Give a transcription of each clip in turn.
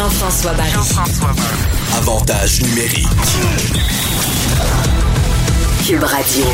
Jean-François Barry. Avantage numérique. Cube Radio.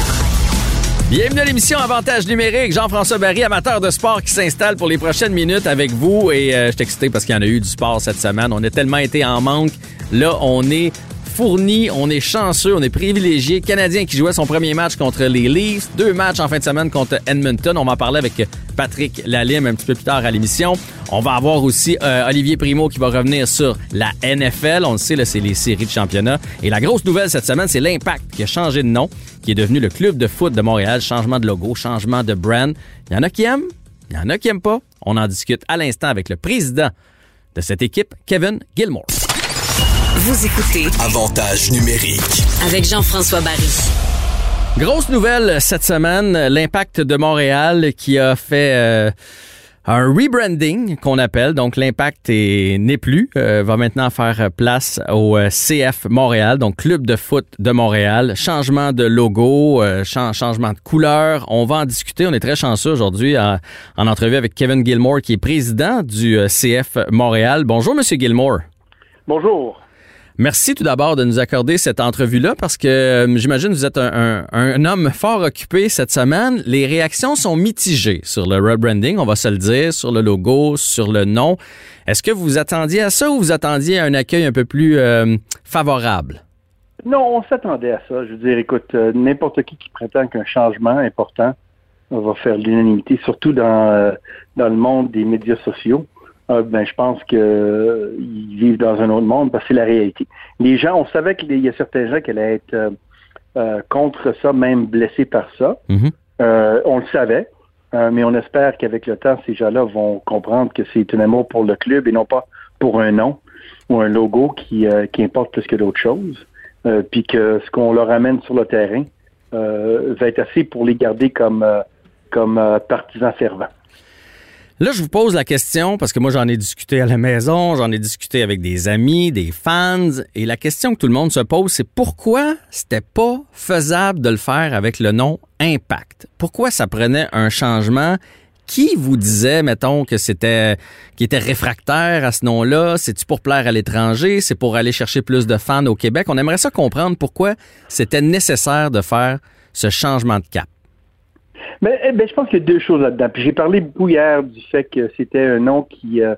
Bienvenue à l'émission Avantage numérique. Jean-François Barry, amateur de sport qui s'installe pour les prochaines minutes avec vous. Et euh, je suis excité parce qu'il y en a eu du sport cette semaine. On a tellement été en manque. Là, on est fourni, on est chanceux, on est privilégié. Canadien qui jouait son premier match contre les Leafs, deux matchs en fin de semaine contre Edmonton. On va en parler avec Patrick Lalime un petit peu plus tard à l'émission. On va avoir aussi euh, Olivier Primo qui va revenir sur la NFL. On le sait, c'est les séries de championnat. Et la grosse nouvelle cette semaine, c'est l'Impact qui a changé de nom, qui est devenu le club de foot de Montréal. Changement de logo, changement de brand. Il y en a qui aiment, il y en a qui aiment pas. On en discute à l'instant avec le président de cette équipe, Kevin Gilmore. Vous écoutez Avantage numérique. avec Jean-François Barry. Grosse nouvelle cette semaine, l'impact de Montréal qui a fait euh, un rebranding qu'on appelle. Donc l'impact est- n'est plus, euh, va maintenant faire place au euh, CF Montréal, donc Club de foot de Montréal. Changement de logo, euh, chan- changement de couleur. On va en discuter. On est très chanceux aujourd'hui en, en entrevue avec Kevin Gilmore qui est président du euh, CF Montréal. Bonjour Monsieur Gilmore. Bonjour. Merci tout d'abord de nous accorder cette entrevue-là parce que euh, j'imagine que vous êtes un homme fort occupé cette semaine. Les réactions sont mitigées sur le rebranding, on va se le dire, sur le logo, sur le nom. Est-ce que vous attendiez à ça ou vous attendiez à un accueil un peu plus euh, favorable? Non, on s'attendait à ça. Je veux dire, écoute, euh, n'importe qui qui prétend qu'un changement important va faire l'unanimité, surtout dans, euh, dans le monde des médias sociaux, euh, ben, je pense qu'ils vivent dans un autre monde parce que c'est la réalité. Les gens, on savait qu'il y a certains gens qui allaient être euh, euh, contre ça, même blessés par ça. Mhm. Euh, on le savait, euh, mais on espère qu'avec le temps, ces gens-là vont comprendre que c'est un amour pour le club et non pas pour un nom ou un logo qui, euh, qui importe plus que d'autres choses. Euh, puis que ce qu'on leur amène sur le terrain euh, va être assez pour les garder comme, euh, comme euh, partisans fervents. Là, je vous pose la question parce que moi, j'en ai discuté à la maison, j'en ai discuté avec des amis, des fans, et la question que tout le monde se pose, c'est pourquoi c'était pas faisable de le faire avec le nom Impact? Pourquoi ça prenait un changement? Qui vous disait, mettons, que c'était, qui était réfractaire à ce nom-là? C'est-tu pour plaire à l'étranger? C'est pour aller chercher plus de fans au Québec? On aimerait ça comprendre pourquoi c'était nécessaire de faire ce changement de cap. Mais eh ben, je pense qu'il y a deux choses là-dedans. J'ai parlé beaucoup hier du fait que c'était un nom qui, euh,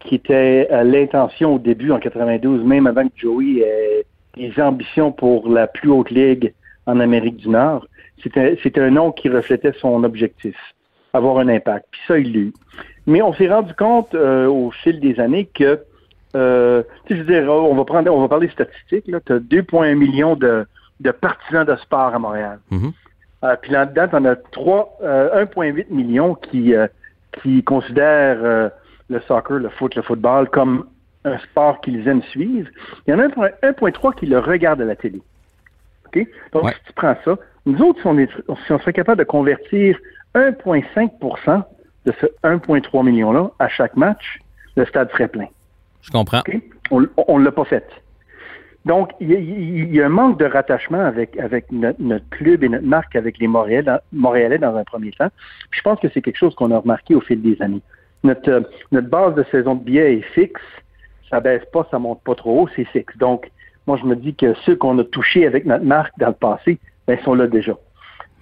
qui était à l'intention au début en 92, même avant que Joey ait des ambitions pour la plus haute ligue en Amérique du Nord. C'était un nom qui reflétait son objectif, avoir un impact. Puis ça, il l'a eu. Mais on s'est rendu compte euh, au fil des années que, euh, je veux dire, on va prendre, on va parler statistiques. Tu as 2,1 millions de, de partisans de sport à Montréal. Mhm. Euh, puis là-dedans, on a trois, euh, 1,8 millions qui, euh, qui considèrent euh, le soccer, le foot, le football comme un sport qu'ils aiment suivre. Il y en a 1,3 1,3 qui le regardent à la télé. Donc, Ouais. si tu prends ça, nous autres, si on, est- si on serait capable de convertir 1,5% de ce 1,3 million-là à chaque match, le stade serait plein. Je comprends. On ne l'a pas fait. Donc, il y, a, il y a un manque de rattachement avec, avec notre, notre club et notre marque avec les Montréalais dans, Montréalais dans un premier temps. Puis je pense que c'est quelque chose qu'on a remarqué au fil des années. Notre, euh, notre base de saison de billets est fixe. Ça baisse pas, ça monte pas trop haut, c'est fixe. Donc, moi, je me dis que ceux qu'on a touchés avec notre marque dans le passé, ben, sont là déjà.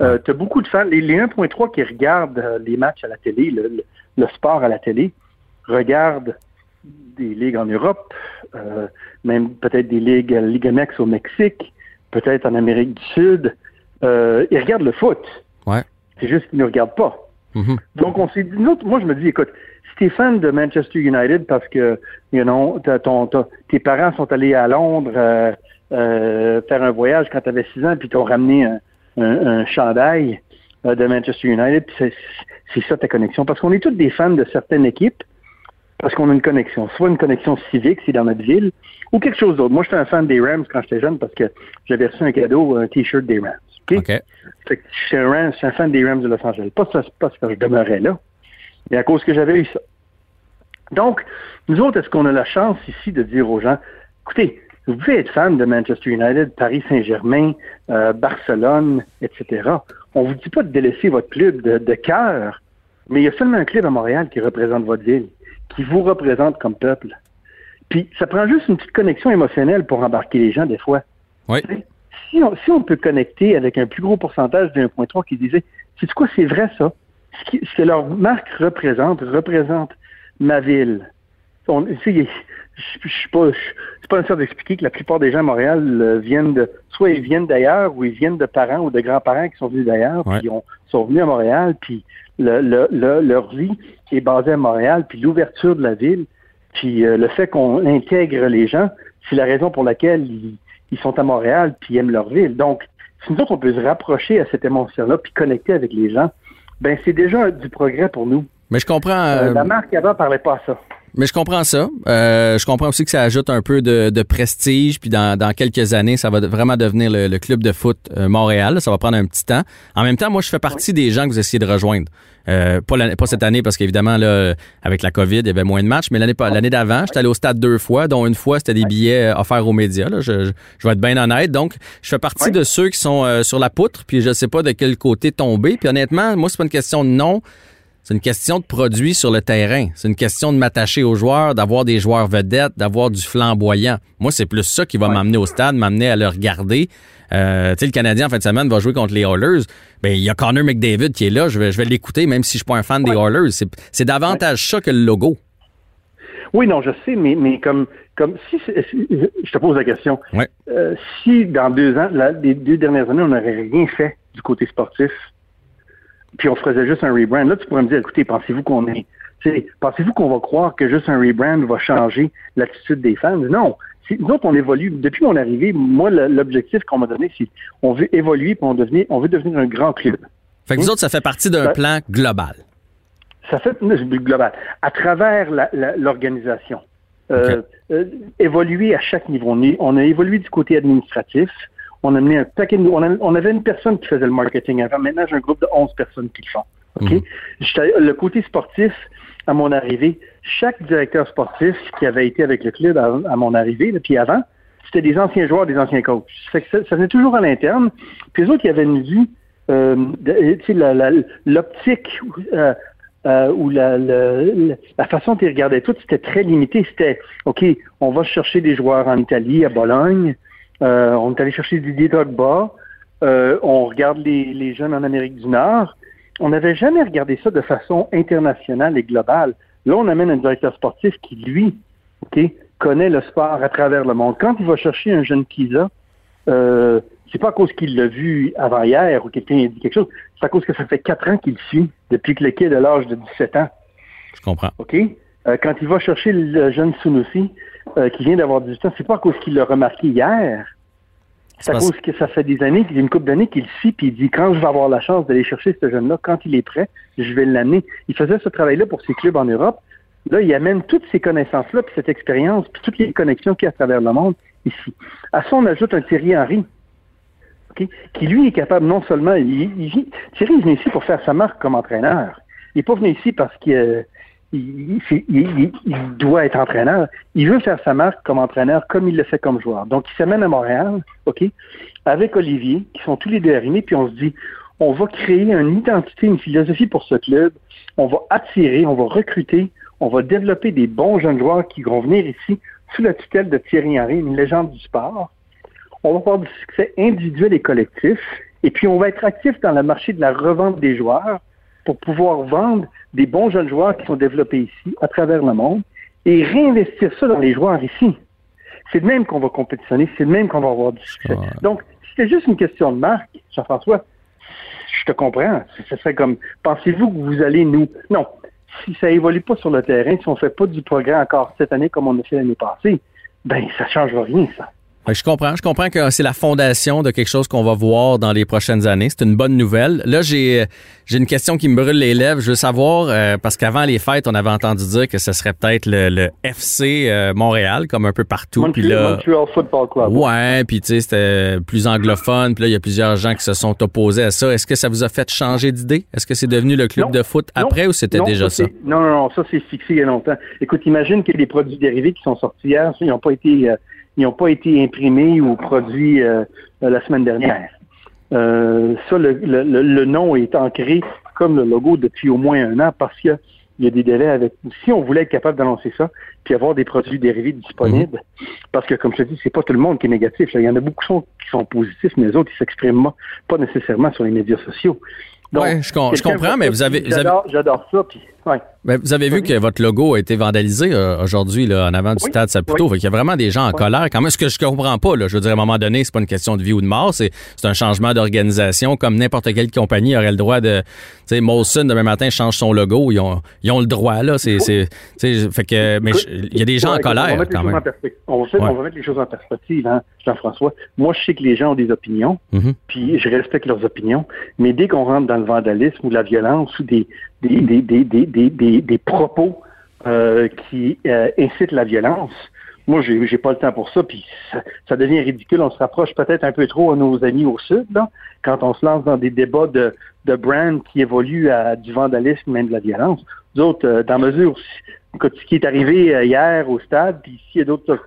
Euh, tu as beaucoup de fans, les, les 1.3 qui regardent euh, les matchs à la télé, le, le- le sport à la télé, regardent des ligues en Europe, euh, même peut-être des ligues, Ligue MX au Mexique, peut-être en Amérique du Sud. Euh, ils regardent le foot. Ouais. C'est juste qu'ils ne regardent pas. Mhm. Donc, on s'est dit, nous moi, je me dis, écoute, si t'es fan de Manchester United parce que, you know, ton, t'as- tes parents sont allés à Londres euh, euh, faire un voyage quand tu avais 6 ans, puis t'ont ramené un, un, un chandail euh, de Manchester United, puis c'est ça ta connexion. Parce qu'on est tous des fans de certaines équipes, parce qu'on a une connexion. Soit une connexion civique, c'est dans notre ville, ou quelque chose d'autre. Moi, j'étais un fan des Rams quand j'étais jeune parce que j'avais reçu un cadeau, un T-shirt des Rams. OK? OK. Fait que je suis un, Rams- je suis un fan des Rams de Los Angeles. Pas parce, parce que je demeurais là, mais à cause que j'avais eu ça. Donc, nous autres, est-ce qu'on a la chance ici de dire aux gens, écoutez, vous pouvez être fan de Manchester United, Paris Saint-Germain, euh, Barcelone, etc. On vous dit pas de délaisser votre club de, de cœur, mais il y a seulement un club à Montréal qui représente votre ville, qui vous représente comme peuple. Puis ça prend juste une petite connexion émotionnelle pour embarquer les gens des fois. Oui. Si on, si on peut connecter avec un plus gros pourcentage de 1.3 qui disait, c'est quoi, c'est vrai ça? Ce, qui- ce que leur marque représente, représente ma ville. On, tu sais, je, suis pas, je- c'est pas nécessaire d'expliquer que la plupart des gens à Montréal euh, viennent de, soit ils viennent d'ailleurs, ou ils viennent de parents ou de grands-parents qui sont venus d'ailleurs, Ouais. puis ils sont venus à Montréal, puis le, le- le- leur vie est basée à Montréal, puis l'ouverture de la ville, puis euh, le fait qu'on intègre les gens, c'est la raison pour laquelle ils, ils sont à Montréal, puis ils aiment leur ville. Donc, si nous autres, on peut se rapprocher à cette émotion-là, puis connecter avec les gens, ben c'est déjà du progrès pour nous. Mais je comprends. Euh, euh, la marque avant parlait pas à ça. Mais je comprends ça. Euh, je comprends aussi que ça ajoute un peu de, de prestige. Puis dans, dans quelques années, ça va vraiment devenir le, le club de foot euh, Montréal. Ça va prendre un petit temps. En même temps, moi, je fais partie des gens que vous essayez de rejoindre. Euh, pas, pas cette année parce qu'évidemment là, avec la COVID, il y avait moins de matchs. Mais l'année l'année d'avant, j'étais allé au stade deux fois, dont une fois c'était des billets euh, offerts aux médias. Là. Je, je, je vais être bien honnête. Donc, je fais partie de ceux qui sont euh, sur la poutre. Puis je sais pas de quel côté tomber. Puis honnêtement, moi, c'est pas une question de nom. C'est une question de produit sur le terrain. C'est une question de m'attacher aux joueurs, d'avoir des joueurs vedettes, d'avoir du flamboyant. Moi, c'est plus ça qui va m'amener au stade, m'amener à le regarder. Euh, tu sais, le Canadien, en fin de semaine, va jouer contre les Oilers. Ben, il y a Connor McDavid qui est là. Je vais, je vais l'écouter, même si je suis pas un fan des Oilers. C'est, davantage ça que le logo. Oui, non, je sais, mais, mais comme, comme si, si- je te pose la question, Ouais. Euh, si dans deux ans, la- les deux dernières années, on n'aurait rien fait du côté sportif, puis on faisait juste un rebrand, là, tu pourrais me dire, écoutez, pensez-vous qu'on est, pensez-vous qu'on va croire que juste un rebrand va changer l'attitude des fans? Non. Nous autres, on évolue. Depuis mon arrivée, moi, l'objectif qu'on m'a donné, c'est on veut évoluer, puis on, devenir, on veut devenir un grand club. Fait que vous autres, ça fait partie d'un plan global. Ça fait global. À travers l'organisation. Euh, euh, évoluer à chaque niveau. On, est- on a évolué du côté administratif. On a un paquet de, on, a- on avait une personne qui faisait le marketing avant. Maintenant, j'ai un groupe de 11 personnes qui le font. Mhm. Le côté sportif, à mon arrivée, chaque directeur sportif qui avait été avec le club à, à mon arrivée, là, puis avant, c'était des anciens joueurs, des anciens coachs. Ça, venait toujours à l'interne. Puis eux autres, ils avaient une vue, euh, l'optique euh, euh, ou la, la, la façon dont ils regardaient tout, c'était très limité. C'était, OK, on va chercher des joueurs en Italie, à Bologne. Euh, on est allé chercher Didier Drogba. Euh, on regarde les, les jeunes en Amérique du Nord. On n'avait jamais regardé ça de façon internationale et globale. Là, on amène un directeur sportif qui, lui, OK, connaît le sport à travers le monde. Quand il va chercher un jeune Kisa, euh, c'est pas à cause qu'il l'a vu avant hier ou quelqu'un a dit quelque chose, c'est à cause que ça fait quatre ans qu'il suit, depuis que le kid a l'âge de 17 ans. Je comprends. OK? Euh, quand il va chercher le jeune Sunusi, euh, qui vient d'avoir 18 ans, c'est pas à cause qu'il l'a remarqué hier. C'est à cause que ça fait des années, qu'il y a une couple d'années qu'il le suit, puis il dit quand je vais avoir la chance d'aller chercher ce jeune-là, quand il est prêt, je vais l'amener. Il faisait ce travail-là pour ses clubs en Europe. Là, il amène toutes ces connaissances-là, puis cette expérience, puis toutes les connexions qu'il y a à travers le monde ici. À ça, on ajoute un Thierry Henry, OK, qui lui est capable non seulement, il, il- Thierry est venu ici pour faire sa marque comme entraîneur. Il n'est pas venu ici parce qu'il euh, il, doit être entraîneur. Il veut faire sa marque comme entraîneur comme il le fait comme joueur. Donc, il s'amène à Montréal, OK, avec Olivier, qui sont tous les deux arrimés, puis on se dit, on va créer une identité, une philosophie pour ce club. On va attirer, on va recruter, on va développer des bons jeunes joueurs qui vont venir ici sous la tutelle de Thierry Henry, une légende du sport. On va avoir du succès individuel et collectif. Et puis, on va être actif dans le marché de la revente des joueurs pour pouvoir vendre des bons jeunes joueurs qui sont développés ici, à travers le monde, et réinvestir ça dans les joueurs ici. C'est de même qu'on va compétitionner, c'est de même qu'on va avoir du succès. Ouais. Donc, si c'était juste une question de marque, Jean-François, je te comprends. Ce serait comme, pensez-vous que vous allez nous... Non, si ça évolue pas sur le terrain, si on fait pas du progrès encore cette année comme on a fait l'année passée, ben, ça changera rien, ça. Que je comprends. Je comprends que c'est la fondation de quelque chose qu'on va voir dans les prochaines années. C'est une bonne nouvelle. Là, j'ai j'ai une question qui me brûle les lèvres. Je veux savoir, euh, parce qu'avant les fêtes, on avait entendu dire que ce serait peut-être le, le FC euh, Montréal, comme un peu partout. Puis Montreal, là, Montreal Football Club. ouais, puis tu sais, c'était plus anglophone. Puis là, il y a plusieurs gens qui se sont opposés à ça. Est-ce que ça vous a fait changer d'idée? Est-ce que c'est devenu le club Non. de foot Non. après ou c'était déjà ça? Non, non, non, ça c'est fixé il y a longtemps. Écoute, imagine qu'il y a des produits dérivés qui sont sortis hier, ça, ils n'ont pas été euh, ils n'ont pas été imprimés ou produits euh, euh, la semaine dernière. Euh, ça, le, le- le- nom est ancré comme le logo depuis au moins un an parce qu'il il y a des délais avec. Si on voulait être capable d'annoncer ça, puis avoir des produits dérivés disponibles, parce que comme je te dis, c'est pas tout le monde qui est négatif. là. Il y en a beaucoup qui sont, qui sont positifs, mais les autres, ils s'expriment pas- nécessairement sur les médias sociaux. Donc, Ouais, je com- je comprends, mais vous avez- j'adore ça, puis ouais. Ben, vous avez vu que votre logo a été vandalisé euh, aujourd'hui là, en avant du Oui, stade Saputo. oui. Qu'il y a vraiment des gens en colère. Quand même, ce que je comprends pas, là, je veux dire, à un moment donné, c'est pas une question de vie ou de mort, c'est c'est un changement d'organisation. Comme n'importe quelle compagnie aurait le droit de. Tu sais, Molson, demain matin, change son logo. Ils ont, ils ont le droit, là. C'est, c'est, tu sais, fait que, mais il y a des gens en colère, quand même. On va, on va mettre les choses en perspective, hein, Jean-François. Moi, je sais que les gens ont des opinions, Mhm. puis je respecte leurs opinions, mais dès qu'on rentre dans le vandalisme ou la violence ou des, des, propos euh, qui euh, incitent la violence, moi, j'ai j'ai pas le temps pour ça, puis ça, devient ridicule. On se rapproche peut-être un peu trop à nos amis au Sud, quand on se lance dans des débats de, de brand qui évoluent à du vandalisme, même de la violence. Nous autres, euh, dans mesure, ce qui est arrivé hier au stade, puis s'il y a d'autres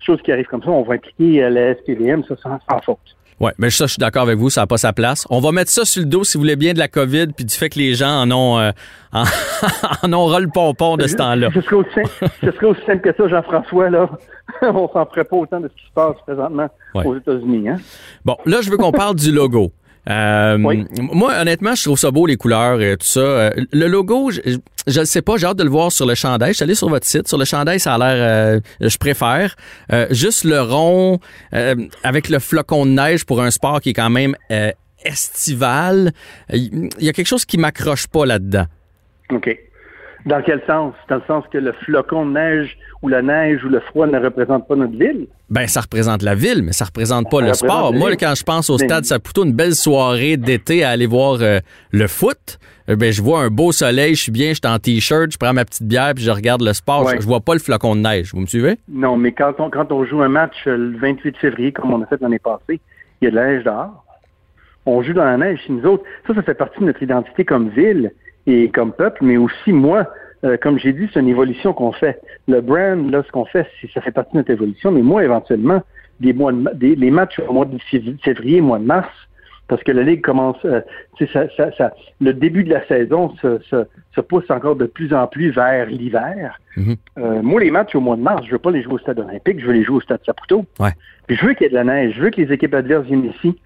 choses qui arrivent comme ça, on va impliquer la SPDM, ça sans, sans faute. Ouais, mais ça, je suis d'accord avec vous, ça n'a pas sa place. On va mettre ça sur le dos, si vous voulez bien, de la COVID, puis du fait que les gens en ont, euh, en, en ont ras le pompon de ce temps-là. Ce serait aussi simple, ce serait aussi simple que ça, Jean-François, là. on s'en ferait pas autant de ce qui se passe présentement Ouais. aux États-Unis, hein? Bon, là, je veux qu'on parle du logo. Euh, Oui. Moi, honnêtement, je trouve ça beau, les couleurs et tout ça. Euh, Le logo, je je ne sais pas, j'ai hâte de le voir sur le chandail. Je suis allé sur votre site. Sur le chandail, ça a l'air, euh, je préfère. Euh, juste le rond euh, avec le flocon de neige pour un sport qui est quand même euh, estival. Il y a quelque chose qui m'accroche pas là-dedans. OK. Dans quel sens? Dans le sens que le flocon de neige ou la neige ou le froid ne représente pas notre ville? Ben, ça représente la ville, mais ça représente pas Ça le représente sport. Moi, quand je pense au stade Saputo, une belle soirée d'été à aller voir euh, le foot, euh, ben, je vois un beau soleil, je suis bien, je suis en t-shirt, je prends ma petite bière puis je regarde le sport. Ouais. Je, je vois pas le flocon de neige. Vous me suivez? Non, mais quand on, quand on joue un match euh, le 28 février, comme on a fait l'année passée, il y a de la neige dehors. On joue dans la neige chez nous autres. Ça, ça fait partie de notre identité comme ville et comme peuple, mais aussi moi, euh, comme j'ai dit, c'est une évolution qu'on fait. Le brand, là, ce qu'on fait, c'est- ça fait partie de notre évolution, mais moi, éventuellement, des mois de des, les matchs au mois de fév- février, mois de mars, parce que la Ligue commence, euh, ça, ça, ça- le début de la saison se, se, se pousse encore de plus en plus vers l'hiver. Euh, moi, les matchs au mois de mars, je veux pas les jouer au stade olympique, je veux les jouer au stade Saputo. Ouais. Puis je veux qu'il y ait de la neige, je veux que les équipes adverses viennent ici,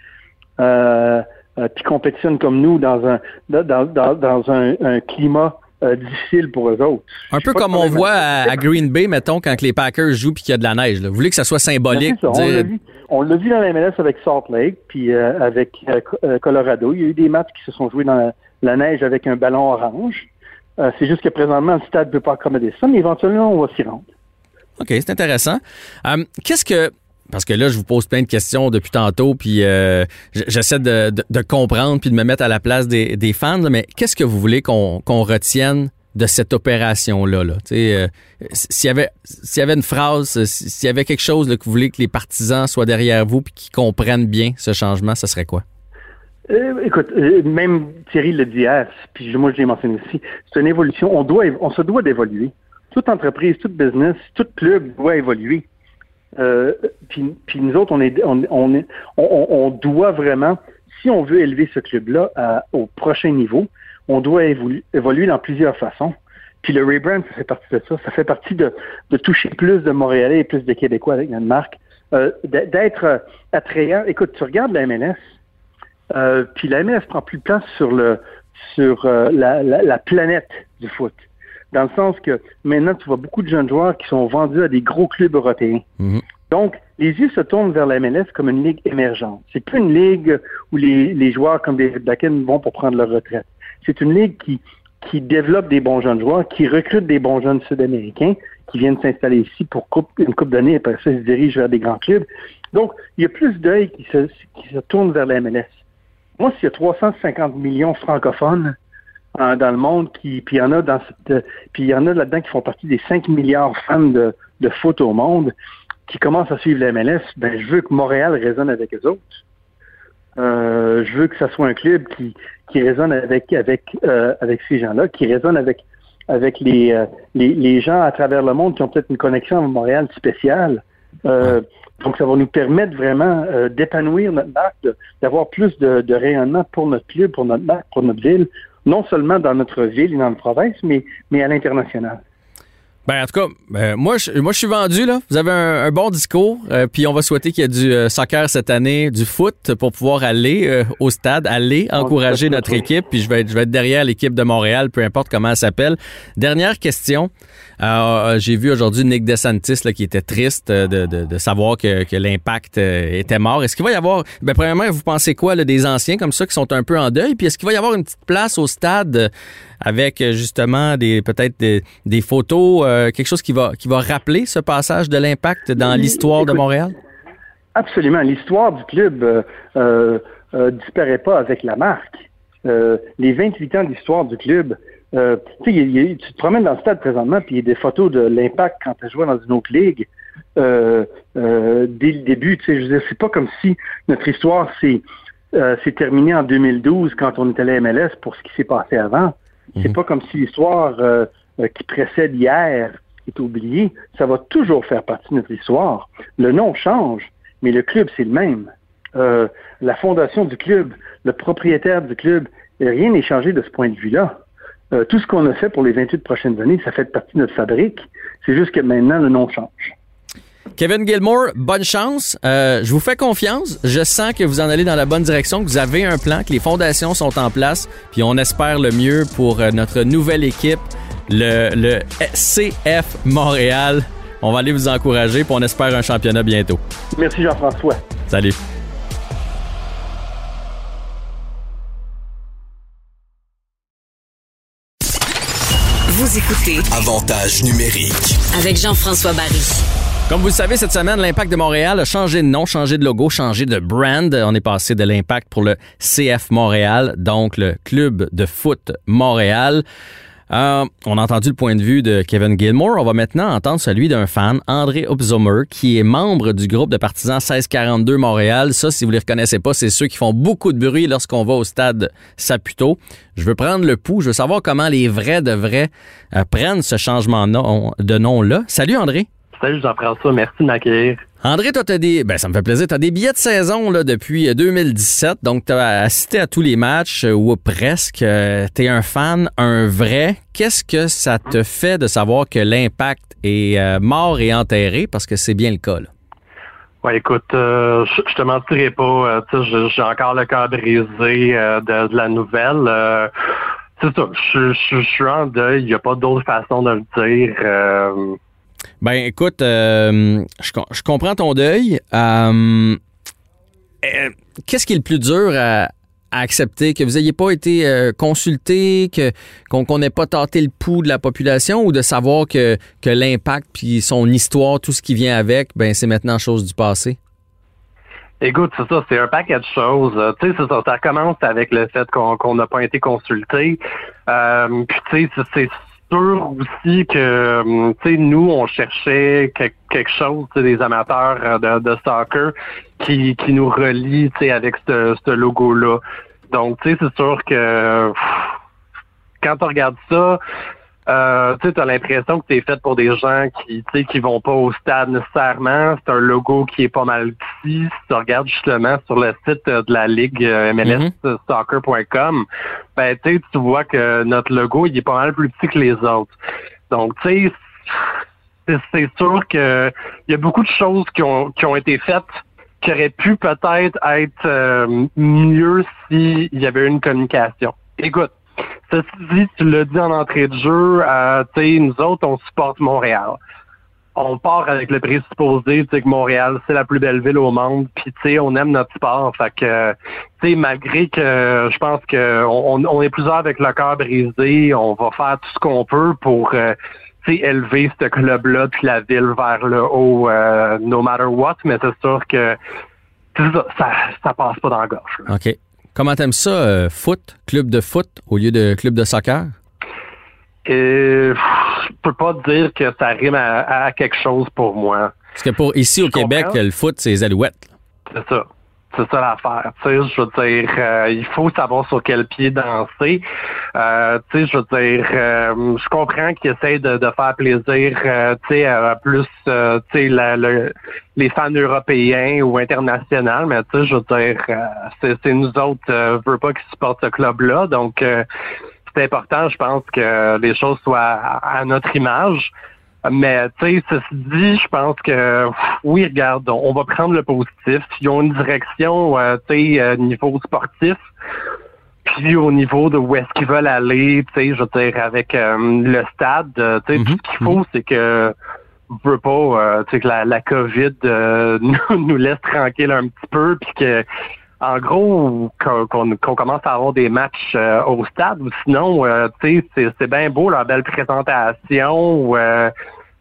euh, euh, puis compétitionnent comme nous dans un dans, dans, dans un, un climat euh, difficile pour eux autres. Un peu comme on voit à, à Green Bay, mettons, quand les Packers jouent puis qu'il y a de la neige. là. Vous voulez que ça soit symbolique? Ben, ça, on dire- l'a vu. On l'a vu dans la MLS avec Salt Lake, puis euh, avec euh, Co- euh, Colorado. Il y a eu des matchs qui se sont joués dans la, la neige avec un ballon orange. Euh, c'est juste que présentement, le stade ne peut pas accommoder ça, mais éventuellement, on va s'y rendre. OK, c'est intéressant. Euh, Qu'est-ce que. Parce que là, je vous pose plein de questions depuis tantôt, puis euh, j'essaie de, de- de comprendre puis de me mettre à la place des, des fans, là, mais qu'est-ce que vous voulez qu'on retienne de cette opération-là? Là? Euh, S'il y, avait- y avait une phrase, euh, s'il y avait quelque chose là, que vous voulez que les partisans soient derrière vous puis qu'ils comprennent bien ce changement, ce serait quoi? Euh, écoute, euh, même Thierry le dit hier, puis moi je l'ai mentionné aussi, c'est une évolution. On doit, on se doit d'évoluer. Toute entreprise, toute business, tout club doit évoluer. Euh, puis, nous autres, on est, on, on, est- on, on doit vraiment, si on veut élever ce club-là au prochain niveau, on doit évolu- évoluer dans plusieurs façons. Puis le rebrand, ça fait partie de ça. Ça fait partie de, de toucher plus de Montréalais et plus de Québécois avec notre marque. Euh, D'être euh, attrayant. Écoute, tu regardes la MLS, euh, puis la MLS prend plus de place sur le sur euh, la, la planète du foot. Dans le sens que maintenant, tu vois beaucoup de jeunes joueurs qui sont vendus à des gros clubs européens. Mhm. Donc, les yeux se tournent vers la MLS comme une ligue émergente. C'est plus une ligue où les, les joueurs comme David Beckham vont pour prendre leur retraite. C'est une ligue qui, qui développe des bons jeunes joueurs, qui recrute des bons jeunes sud-américains qui viennent s'installer ici pour coupe- une coupe d'années et après ça, ils se dirigent vers des grands clubs. Donc, il y a plus d'œil qui se, qui se tournent vers la MLS. Moi, s'il y a 350 millions francophones euh, dans le monde, qui, puis il y en a dans cette, puis il y en a là-dedans qui font partie des 5 milliards fans de, de foot au monde, qui commencent à suivre la MLS, ben je veux que Montréal résonne avec eux autres. Euh, je veux que ça soit un club qui, qui résonne avec avec euh, avec ces gens-là, qui résonne avec avec les, euh, les les gens à travers le monde qui ont peut-être une connexion à Montréal spéciale. Euh, donc, ça va nous permettre vraiment euh, d'épanouir notre marque, de- d'avoir plus de, de rayonnement pour notre club, pour notre marque, pour notre ville. Non seulement dans notre ville et dans notre province, mais, mais à l'international. Ben, en tout cas, ben, moi, je, moi, je suis vendu, là. Vous avez un, un bon discours, euh, puis on va souhaiter qu'il y ait du euh, soccer cette année, du foot, pour pouvoir aller euh, au stade, aller encourager notre équipe, puis je vais, être, je vais être derrière l'équipe de Montréal, peu importe comment elle s'appelle. Dernière question. Euh, J'ai vu aujourd'hui Nick DeSantis là, qui était triste de, de, de savoir que, que l'impact était mort. Est-ce qu'il va y avoir, ben, premièrement, vous pensez quoi là, des anciens comme ça qui sont un peu en deuil, puis est-ce qu'il va y avoir une petite place au stade avec justement des peut-être des, des photos, euh, quelque chose qui va qui va rappeler ce passage de l'impact dans l'histoire de Montréal? Absolument. L'histoire du club euh, euh, euh, disparaît pas avec la marque. Euh, les 28 ans d'histoire du club, euh, tu te promènes dans le stade présentement, puis il y a des photos de l'impact quand tu joué dans une autre ligue. Euh, euh, dès le début, tu sais, je veux dire, c'est pas comme si notre histoire s'est euh, terminée en 2012 quand on est allé à MLS pour ce qui s'est passé avant. C'est pas comme si l'histoire euh, euh, qui précède hier est oubliée. Ça va toujours faire partie de notre histoire. Le nom change, mais le club, c'est le même. Euh, la fondation du club, le propriétaire du club, rien n'est changé de ce point de vue-là. Euh, tout ce qu'on a fait pour les 28 prochaines années, ça fait partie de notre fabrique. C'est juste que maintenant, le nom change. Kevin Gilmore, bonne chance. Euh, je vous fais confiance. Je sens que vous en allez dans la bonne direction, que vous avez un plan, que les fondations sont en place, puis on espère le mieux pour euh, notre nouvelle équipe, le, le CF Montréal. On va aller vous encourager, puis on espère un championnat bientôt. Merci Jean-François. Salut. Vous écoutez Avantage numérique. avec Jean-François Barry. Comme vous le savez, cette semaine, l'Impact de Montréal a changé de nom, changé de logo, changé de brand. On est passé de l'Impact pour le CF Montréal, donc le Club de foot Montréal. Euh, on a entendu le point de vue de Kevin Gilmore. On va maintenant entendre celui d'un fan, André Upzomer, qui est membre du groupe de partisans 1642 Montréal. Ça, si vous les reconnaissez pas, c'est ceux qui font beaucoup de bruit lorsqu'on va au stade Saputo. Je veux prendre le pouls. Je veux savoir comment les vrais de vrais euh, prennent ce changement de nom-là. Salut André. Salut Jean-François, merci de m'accueillir. André, toi, t'as des. Ben, ça me fait plaisir. T'as des billets de saison là, depuis euh, 2017. Donc, t'as assisté à tous les matchs, euh, ou presque. Euh, T'es un fan, un vrai. Qu'est-ce que ça te fait de savoir que l'impact est euh, mort et enterré? Parce que c'est bien le cas, là. Ouais, écoute, euh, je je te mentirai pas, euh, j'ai- encore le cœur brisé euh, de, de la nouvelle. Euh, c'est ça, je, je- je suis en deuil, il n'y a pas d'autre façon de le dire. Ben, écoute, euh, je, com- je comprends ton deuil. Euh, euh, Qu'est-ce qui est le plus dur à, accepter? Que vous n'ayez pas été consulté, qu'on n'ait pas tâté le pouls de la population ou de savoir que, que l'impact puis son histoire, tout ce qui vient avec, ben c'est maintenant chose du passé? Écoute, c'est ça, c'est un paquet de choses. Tu sais, c'est ça, ça commence avec le fait qu'on n'a pas été consulté. Puis tu sais, c'est sûr aussi que, hum, tu sais, nous, on cherchait que- quelque chose, des amateurs euh, de, soccer qui, qui nous relie, tu sais, avec ce, ce logo-là. Donc, tu sais, c'est sûr que quand tu regardes ça, euh, tu as l'impression que tu es fait pour des gens qui tu sais qui vont pas au stade nécessairement. C'est un logo qui est pas mal petit. Si tu regardes justement sur le site euh, de la Ligue euh, MLSsoccer.com, ben tu sais, tu vois que notre logo il est pas mal plus petit que les autres. Donc, tu sais, c'est- sûr que il y a beaucoup de choses qui ont, qui ont été faites qui auraient pu peut-être être euh, mieux s'il y avait une communication. Écoute, Ceci dit, tu l'as dit en entrée de jeu, euh, nous autres, on supporte Montréal. On part avec le présupposé, que Montréal, c'est la plus belle ville au monde, puis tu sais, on aime notre sport. Fait que, tu sais, malgré que je pense que on, est plusieurs avec le cœur brisé, on va faire tout ce qu'on peut pour euh, élever ce club-là puis la ville vers le haut, euh, no matter what, mais c'est sûr que ça, ça passe pas dans la gorge. là. OK. Comment t'aimes ça, euh, foot, club de foot au lieu de club de soccer? Pff, je peux pas dire que ça rime à, à quelque chose pour moi. Parce que pour ici au Québec, comprends? le foot, c'est les alouettes. C'est ça. C'est ça l'affaire. Tu sais, je veux dire, euh, il faut savoir sur quel pied danser. Euh, tu sais, je veux dire, euh, je comprends qu'ils essayent de, de faire plaisir, euh, tu sais, à plus, euh, tu sais, le- les fans européens ou internationaux, mais tu sais, je veux dire, euh, c'est nous autres, euh, veut pas qu'ils supportent ce club-là, donc. c'est important, je pense, que les choses soient à, notre image. Mais tu sais, ceci dit, je pense que oui, regarde, on, va prendre le positif. Ils ont une direction, euh, tu sais, euh, niveau sportif. Puis au niveau de où est-ce qu'ils veulent aller, tu sais, je veux dire, avec euh, le stade, tu sais, tout ce qu'il faut, mhm. c'est que veut pas, tu sais, que la, la COVID nous, nous, laisse tranquille un petit peu, puis que en gros, qu'on commence à avoir des matchs euh, au stade, ou sinon, euh, tu sais, c'est bien beau, la belle présentation, euh,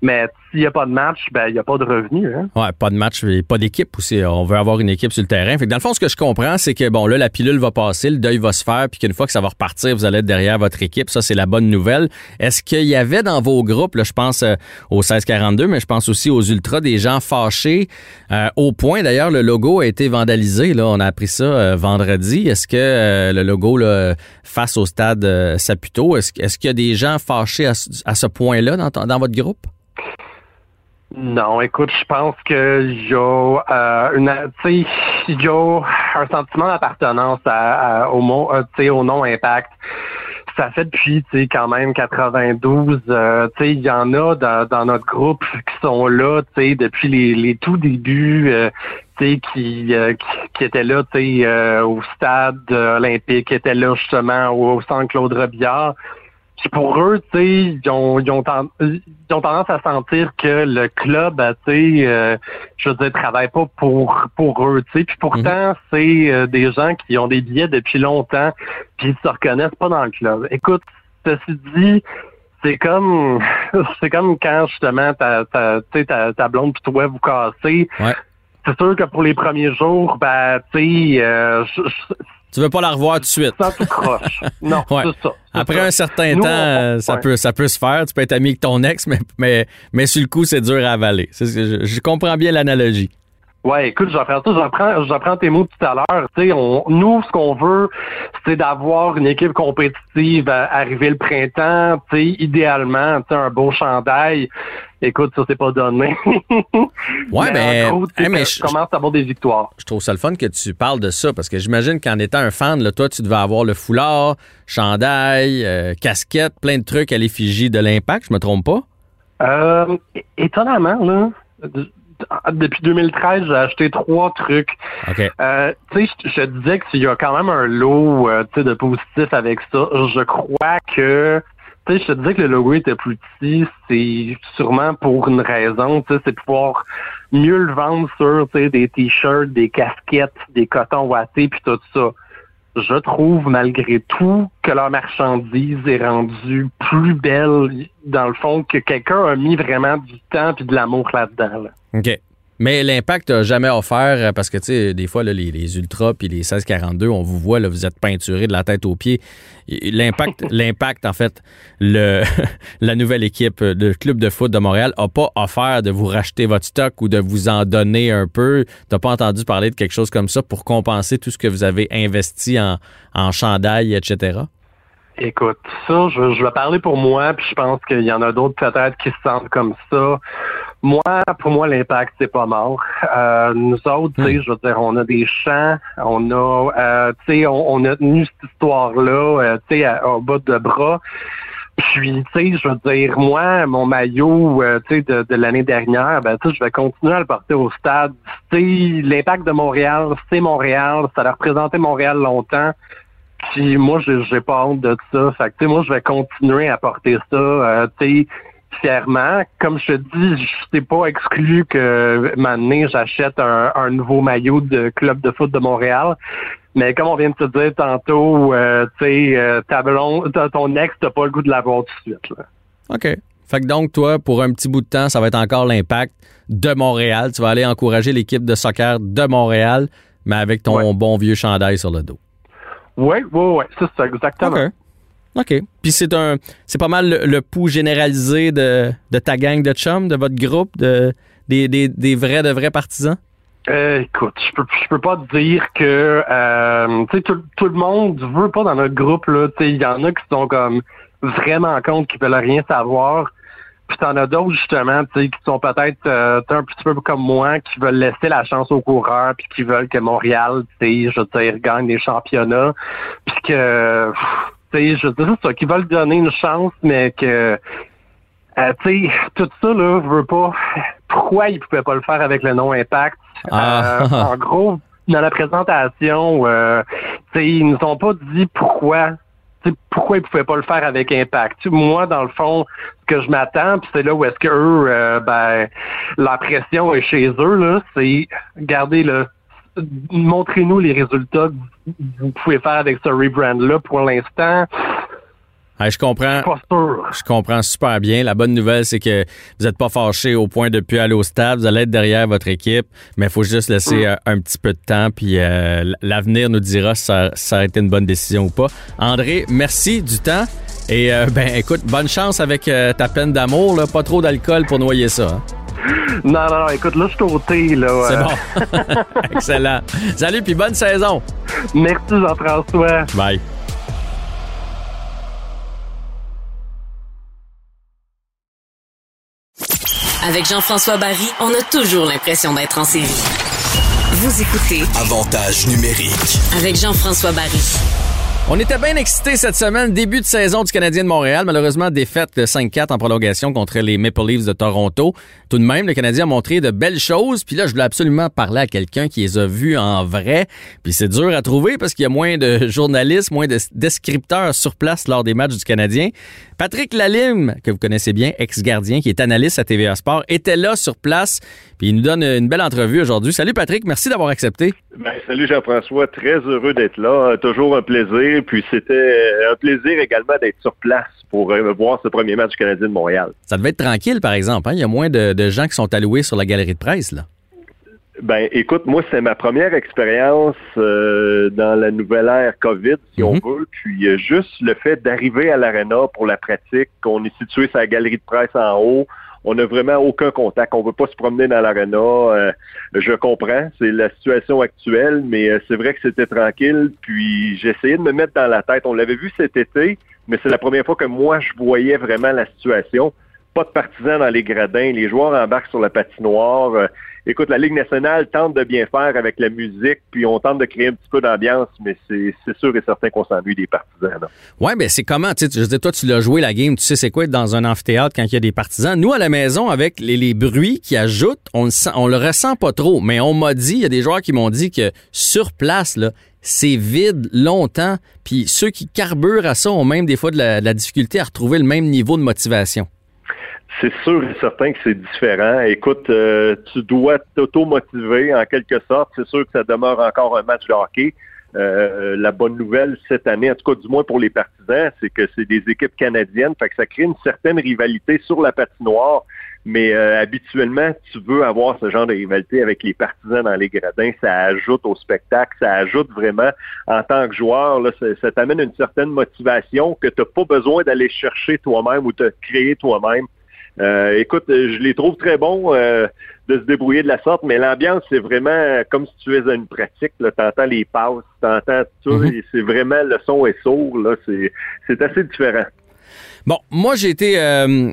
mais s'il n'y a pas de match, ben il n'y a pas de revenu. Hein? Ouais, pas de match pas d'équipe aussi. On veut avoir une équipe sur le terrain. Fait que dans le fond, ce que je comprends, c'est que bon, là, la pilule va passer, le deuil va se faire, puis qu'une fois que ça va repartir, vous allez être derrière votre équipe. Ça, c'est la bonne nouvelle. Est-ce qu'il y avait dans vos groupes, là, je pense euh, aux 1642, mais je pense aussi aux Ultras, des gens fâchés euh, au point, d'ailleurs, le logo a été vandalisé. Là, on a appris ça euh, vendredi. Est-ce que le logo là, face au stade Saputo, est-ce, qu'il y a des gens fâchés à, ce point-là dans votre groupe? Non, écoute, je pense que y a euh, a un sentiment d'appartenance à, au mot, euh, au nom impact. Ça fait depuis, tu sais, quand même 92. Euh, tu sais, il y en a dans, notre groupe qui sont là, tu sais, depuis les, les tout débuts. Euh, qui, qui, qui étaient là au stade olympique, qui étaient là justement au, au centre Claude Robillard pour eux, tu sais, ils ont, ils, ont tendance à sentir que le club, ben, tu sais, euh, je veux dire, travaille pas pour pour eux, tu sais. Puis pourtant, mhm. c'est euh, des gens qui ont des billets depuis longtemps, puis ils se reconnaissent pas dans le club. Écoute, ceci dit, c'est comme c'est comme quand justement ta ta, ta, ta blonde puis toi vous cassez. C'est sûr que pour les premiers jours, ben, tu sais, euh, tu veux pas la revoir tout de suite. Ça tout croche. Non, c'est ça. Après un certain temps, ça peut ça peut se faire. Tu peux être ami avec ton ex, mais mais mais sur le coup, c'est dur à avaler. Je, je comprends bien l'analogie. Ouais, écoute, j'apprends ça, j'apprends, j'apprends tes mots tout à l'heure. Tu sais, on, nous, ce qu'on veut, c'est d'avoir une équipe compétitive à arriver le printemps. Tu sais, idéalement, tu sais, un beau chandail. Écoute, ça c'est pas donné. ouais, mais, mais je commence à avoir des victoires. Je trouve ça le fun que tu parles de ça parce que j'imagine qu'en étant un fan, là, toi, tu devais avoir le foulard, chandail, euh, casquette, plein de trucs à l'effigie de l'impact. Je me trompe pas? Euh, étonnamment, là depuis 2013, j'ai acheté trois trucs. Euh, tu sais, je te disais qu'il y a quand même un lot euh, de positif avec ça. Je crois que tu sais, je te disais que le logo était plus petit, c'est sûrement pour une raison, tu sais, c'est pouvoir mieux le vendre sur des t-shirts, des casquettes, des cotons wattés, puis tout ça. Je trouve malgré tout que leur marchandise est rendue plus belle, dans le fond, que quelqu'un a mis vraiment du temps et de l'amour là-dedans. Là. OK. Mais l'impact n'a jamais offert, euh, parce que, tu sais, des fois, les, les, Ultras puis les 1642, on vous voit, là, vous êtes peinturé de la tête aux pieds. L'impact, l'impact en fait, le, la nouvelle équipe, le club de foot de Montréal, n'a pas offert de vous racheter votre stock ou de vous en donner un peu. Tu n'as pas entendu parler de quelque chose comme ça pour compenser tout ce que vous avez investi en, en chandail, etc.? Écoute, ça, je, je vais parler pour moi, puis je pense qu'il y en a d'autres peut-être qui se sentent comme ça. Moi, pour moi, l'impact, c'est pas mort. Euh, nous autres, tu sais, hmm. je veux dire, on a des champs, on a, euh, tu sais, on, a tenu cette histoire-là, euh, tu sais, au bout de bras. Puis, tu sais, je veux dire, moi, mon maillot, tu sais, de, de l'année dernière, ben, tu sais, je vais continuer à le porter au stade. Tu sais, l'impact de Montréal, c'est Montréal, ça a représenté Montréal longtemps. Puis moi, j'ai pas honte de ça. Fait que, tu sais, moi, je vais continuer à porter ça, tu sais, Comme je te dis, je t'ai pas exclu que maintenant j'achète un, nouveau maillot de club de foot de Montréal. Mais comme on vient de te dire tantôt, euh, tu sais, euh, ton ex, t'as pas le goût de l'avoir tout de suite. OK. Fait que donc, toi, pour un petit bout de temps, ça va être encore l'impact de Montréal. Tu vas aller encourager l'équipe de soccer de Montréal, mais avec ton bon vieux chandail sur le dos. Oui, oui, oui, c'est ça, exactement. OK. Puis c'est un c'est pas mal le, pouls généralisé de, ta gang de chums, de votre groupe, de, des, vrais de vrais partisans? Euh, écoute, je peux je peux pas dire que euh, tout, tout, le monde veut pas dans notre groupe. Il y en a qui sont comme vraiment contre, qui veulent rien savoir. Puis t'en as d'autres justement, qui sont peut-être euh, un petit peu comme moi, qui veulent laisser la chance aux coureurs, puis qui veulent que Montréal, tu sais, je veux dire, gagne des championnats, puis que tu sais, je dis ça, qu'ils veulent donner une chance, mais que, euh, tu sais, tout ça, là, je veux pas, pourquoi ils pouvaient pas le faire avec le nom Impact? Ah. Euh, en gros, dans la présentation, euh, tu sais, ils nous ont pas dit pourquoi tu sais, pourquoi ils pouvaient pas le faire avec Impact. Moi, dans le fond, ce que je m'attends, puis c'est là où est-ce que eux, euh, ben, la pression est chez eux, là, c'est regardez là, montrez-nous les résultats que vous pouvez faire avec ce rebrand-là. Pour l'instant, Ouais, je comprends. pas sûr. Je comprends super bien. La bonne nouvelle, c'est que vous n'êtes pas fâché au point de plus aller au stade. Vous allez être derrière votre équipe, mais il faut juste laisser euh, un petit peu de temps. Puis euh, l'avenir nous dira si ça, ça a été une bonne décision ou pas. André, merci du temps. Et euh, ben écoute, bonne chance avec euh, ta peine d'amour. Pas trop d'alcool pour noyer ça. hein. Non, non, non, écoute, là, je suis au thé, là. C'est bon. Excellent. Salut, puis bonne saison. Merci, Jean-François. Bye. Avec Jean-François Barry, on a toujours l'impression d'être en série. Vous écoutez Avantage numérique. avec Jean-François Barry. On était bien excités cette semaine, début de saison du Canadien de Montréal. Malheureusement, défaite de 5-4 en prolongation contre les Maple Leafs de Toronto. Tout de même, le Canadien a montré de belles choses. Puis là, je voulais absolument parler à quelqu'un qui les a vus en vrai. Puis c'est dur à trouver parce qu'il y a moins de journalistes, moins de descripteurs sur place lors des matchs du Canadien. Patrick Lalime, que vous connaissez bien, ex-gardien, qui est analyste à TVA Sport, était là sur place. Puis il nous donne une belle entrevue aujourd'hui. Salut Patrick, merci d'avoir accepté. Ben, salut Jean-François, très heureux d'être là, toujours un plaisir. Puis c'était euh, un plaisir également d'être sur place pour euh, voir ce premier match du Canadien de Montréal. Ça devait être tranquille, par exemple. hein? Il y a moins de, de gens qui sont alloués sur la galerie de presse. Là. Ben, écoute, moi, c'est ma première expérience euh, dans la nouvelle ère COVID, si on Mhm. veut. Puis euh, juste le fait d'arriver à l'arena pour la pratique, qu'on est situé sur la galerie de presse en haut, on n'a vraiment aucun contact. On ne veut pas se promener dans l'arena. Euh, je comprends, c'est la situation actuelle, mais euh, c'est vrai que c'était tranquille. Puis essayé de me mettre dans la tête. On l'avait vu cet été, mais c'est la première fois que moi, je voyais vraiment la situation. Pas de partisans dans les gradins. Les joueurs embarquent sur la patinoire. Écoute, la Ligue nationale tente de bien faire avec la musique, puis on tente de créer un petit peu d'ambiance, mais c'est sûr et certain qu'on s'ennuie des partisans. Ouais, ben c'est comment, tu sais, je dire, toi, tu l'as joué la game, tu sais c'est quoi être dans un amphithéâtre quand il y a des partisans. Nous, à la maison, avec les, bruits qui ajoutent, on le, ressent pas trop, mais on m'a dit, il y a des joueurs qui m'ont dit que sur place, c'est vide longtemps, puis ceux qui carburent à ça ont même des fois de la difficulté à retrouver le même niveau de motivation. C'est sûr et certain que c'est différent. Écoute, euh, tu dois t'auto-motiver en quelque sorte. C'est sûr que ça demeure encore un match de hockey. Euh, la bonne nouvelle cette année, en tout cas du moins pour les partisans, c'est que c'est des équipes canadiennes, fait que ça crée une certaine rivalité sur la patinoire. Mais euh, habituellement, tu veux avoir ce genre de rivalité avec les partisans dans les gradins. Ça ajoute au spectacle, ça ajoute vraiment en tant que joueur, ça, t'amène une certaine motivation que tu n'as pas besoin d'aller chercher toi-même ou te créer toi-même. Euh, écoute, euh, je les trouve très bons euh, de se débrouiller de la sorte, mais l'ambiance, c'est vraiment comme si tu faisais une pratique. Tu entends les passes, tu entends tout. Mhm. C'est vraiment le son est sourd. C'est c'est assez différent. Bon, moi, j'ai été euh,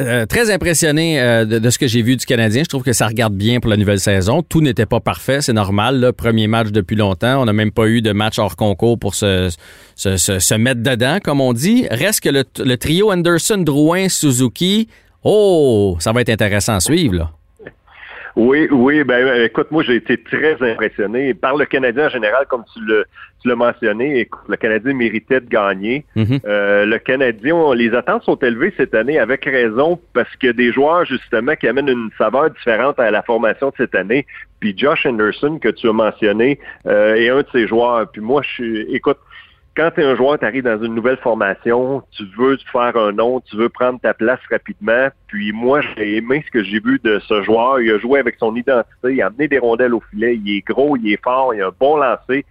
euh, très impressionné euh, de, de ce que j'ai vu du Canadien. Je trouve que ça regarde bien pour la nouvelle saison. Tout n'était pas parfait, c'est normal. Là. Premier match depuis longtemps. On n'a même pas eu de match hors concours pour se, se, se- se mettre dedans, comme on dit. Reste que le, le trio Anderson, Drouin, Suzuki. Oh, ça va être intéressant à suivre. Là. Oui, oui, ben écoute, moi j'ai été très impressionné par le Canadien en général, comme tu le tu l'as mentionné. Écoute, le Canadien méritait de gagner. Mhm. Euh, le Canadien, on- les attentes sont élevées cette année avec raison parce qu'il y a des joueurs justement qui amènent une saveur différente à la formation de cette année. Puis Josh Anderson que tu as mentionné euh, est un de ces joueurs. Puis moi, je suis, écoute, quand tu es un joueur, tu arrives dans une nouvelle formation, tu veux te faire un nom, tu veux prendre ta place rapidement. Puis moi, j'ai aimé ce que j'ai vu de ce joueur. Il a joué avec son identité, il a amené des rondelles au filet, il est gros, il est fort, il a un bon lancer.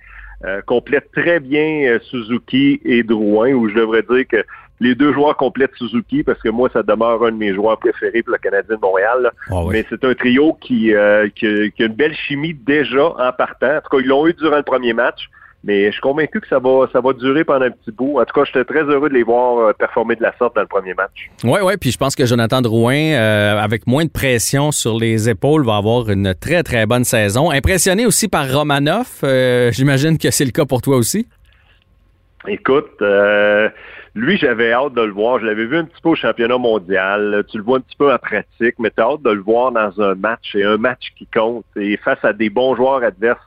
Euh, complète très bien euh, Suzuki et Drouin, où je devrais dire que les deux joueurs complètent Suzuki parce que moi, ça demeure un de mes joueurs préférés pour le Canadien de Montréal. Ah oui. Mais c'est un trio qui, euh, qui, qui a une belle chimie déjà en partant. En tout cas, ils l'ont eu durant le premier match. Mais je suis convaincu que ça va, ça va durer pendant un petit bout. En tout cas, j'étais très heureux de les voir euh, performer de la sorte dans le premier match. Oui, oui, puis je pense que Jonathan Drouin, euh, avec moins de pression sur les épaules, va avoir une très, très bonne saison. Impressionné aussi par Romanoff. euh, J'imagine que c'est le cas pour toi aussi. Écoute, euh, lui, j'avais hâte de le voir. Je l'avais vu un petit peu au championnat mondial. Tu le vois un petit peu en pratique, mais tu as hâte de le voir dans un match et un match qui compte et face à des bons joueurs adverses.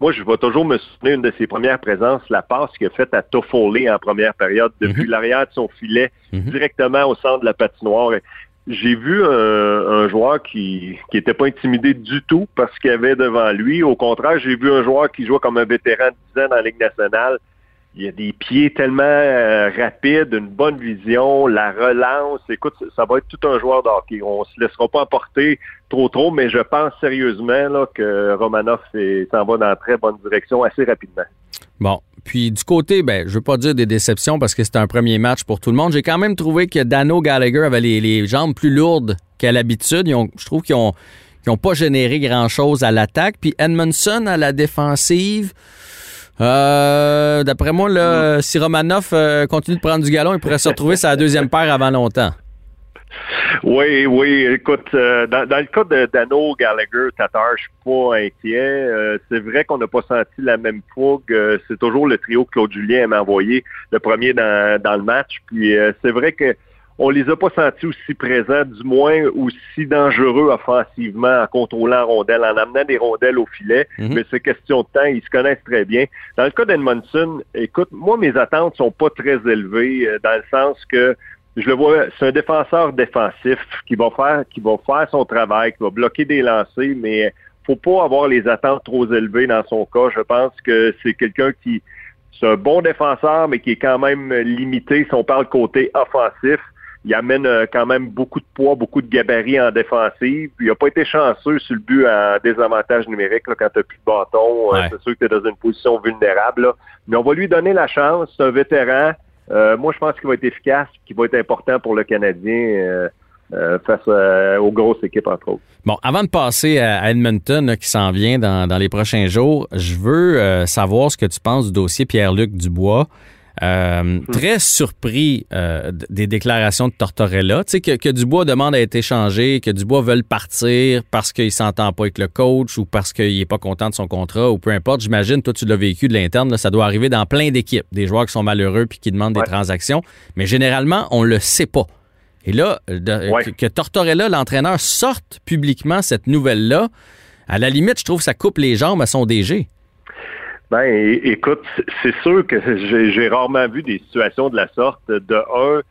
Moi, je vais toujours me souvenir une de ses premières présences, la passe qu'il a faite à Toffoli en première période, depuis Mhm. l'arrière de son filet, Mhm. directement au centre de la patinoire. J'ai vu un, un joueur qui qui était pas intimidé du tout parce qu'il y avait devant lui. Au contraire, j'ai vu un joueur qui jouait comme un vétéran de 10 ans dans la Ligue nationale. Il a des pieds tellement euh, rapides, une bonne vision, la relance. Écoute, ça va être tout un joueur de hockey. On se laissera pas emporter trop trop, mais je pense sérieusement là, que Romanov s'en va dans la très bonne direction assez rapidement. Bon. Puis du côté, ben, je veux pas dire des déceptions parce que c'était un premier match pour tout le monde. J'ai quand même trouvé que Dano Gallagher avait les, jambes plus lourdes qu'à l'habitude. Je trouve qu'ils ont, ils ont pas généré grand-chose à l'attaque. Puis Edmondson à la défensive. Euh, D'après moi, si Romanov euh, continue de prendre du galon, il pourrait se retrouver sa deuxième paire avant longtemps. Oui, oui, écoute, euh, dans, dans le cas de Dano Gallagher, Tatar, je suis pas inquiet. Euh, c'est vrai qu'on n'a pas senti la même fougue. Euh, c'est toujours le trio que Claude Julien m'a envoyé, le premier dans, dans le match. Puis c'est vrai que on les a pas sentis aussi présents, du moins aussi dangereux offensivement en contrôlant la rondelle, en amenant des rondelles au filet. Mhm. Mais c'est question de temps, ils se connaissent très bien. Dans le cas d'Edmondson, écoute, moi, mes attentes sont pas très élevées, euh, dans le sens que je le vois, c'est un défenseur défensif qui va faire, qui va faire son travail, qui va bloquer des lancers, mais faut pas avoir les attentes trop élevées dans son cas. Je pense que c'est quelqu'un qui, c'est un bon défenseur, mais qui est quand même limité si on parle côté offensif. Il amène euh, quand même beaucoup de poids, beaucoup de gabarit en défensive. Il n'a pas été chanceux sur le but en désavantage numérique là, quand tu n'as plus de bâton. Euh, Ouais. C'est sûr que tu es dans une position vulnérable. là. Mais on va lui donner la chance. C'est un vétéran. Euh, moi, je pense qu'il va être efficace, qu'il va être important pour le Canadien euh, euh, face aux grosses équipes, entre autres. Bon, avant de passer à à Edmonton là, qui s'en vient dans, dans les prochains jours, je veux euh, savoir ce que tu penses du dossier Pierre-Luc Dubois. Euh, Très surpris euh, des déclarations de Tortorella. Tu sais, que, que Dubois demande à être échangé, que Dubois veut partir parce qu'il s'entend pas avec le coach ou parce qu'il est pas content de son contrat ou peu importe. J'imagine, toi, tu l'as vécu de l'interne, là, ça doit arriver dans plein d'équipes. Des joueurs qui sont malheureux puis qui demandent Ouais. des transactions. Mais généralement, on le sait pas. Et là, de- Ouais. que, que Tortorella, l'entraîneur, sorte publiquement cette nouvelle-là, à la limite, je trouve que ça coupe les jambes à son DG. Ben, écoute, c'est- sûr que j'ai rarement vu des situations de la sorte. De un,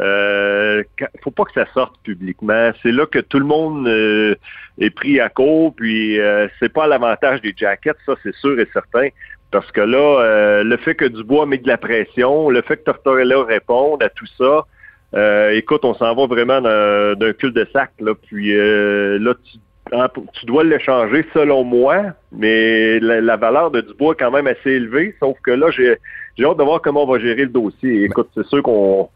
euh, faut pas que ça sorte publiquement. C'est là que tout le monde euh, est pris à court, puis euh, c'est pas l'avantage des jackets, ça c'est sûr et certain. Parce que là, euh, le fait que Dubois met de la pression, le fait que Tortorella réponde à tout ça, euh, écoute, on s'en va vraiment d'un cul-de-sac. Là, puis là, tu tu dois l'échanger selon moi, mais la, la valeur de Dubois est quand même assez élevée, sauf que là, j'ai hâte de voir comment on va gérer le dossier. Écoute, c'est sûr qu'on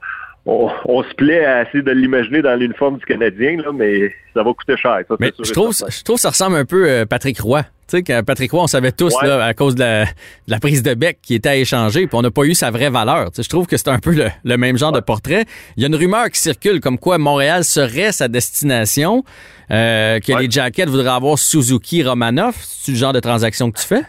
on, on se plaît à essayer de l'imaginer dans l'uniforme du Canadien, là, mais ça va coûter cher. Ça, Mais je trouve, je trouve que ça ressemble un peu à Patrick Roy. Tu sais, Patrick Roy, on savait tous, Ouais. là, à cause de la, de la prise de bec qui était à échanger, puis on n'a pas eu sa vraie valeur. Tu sais, je trouve que c'est un peu le, le même genre de portrait. Il y a une rumeur qui circule comme quoi Montréal serait sa destination, euh, que Ouais. les Jackets voudraient avoir Suzuki Romanov. C'est le genre de transaction que tu fais?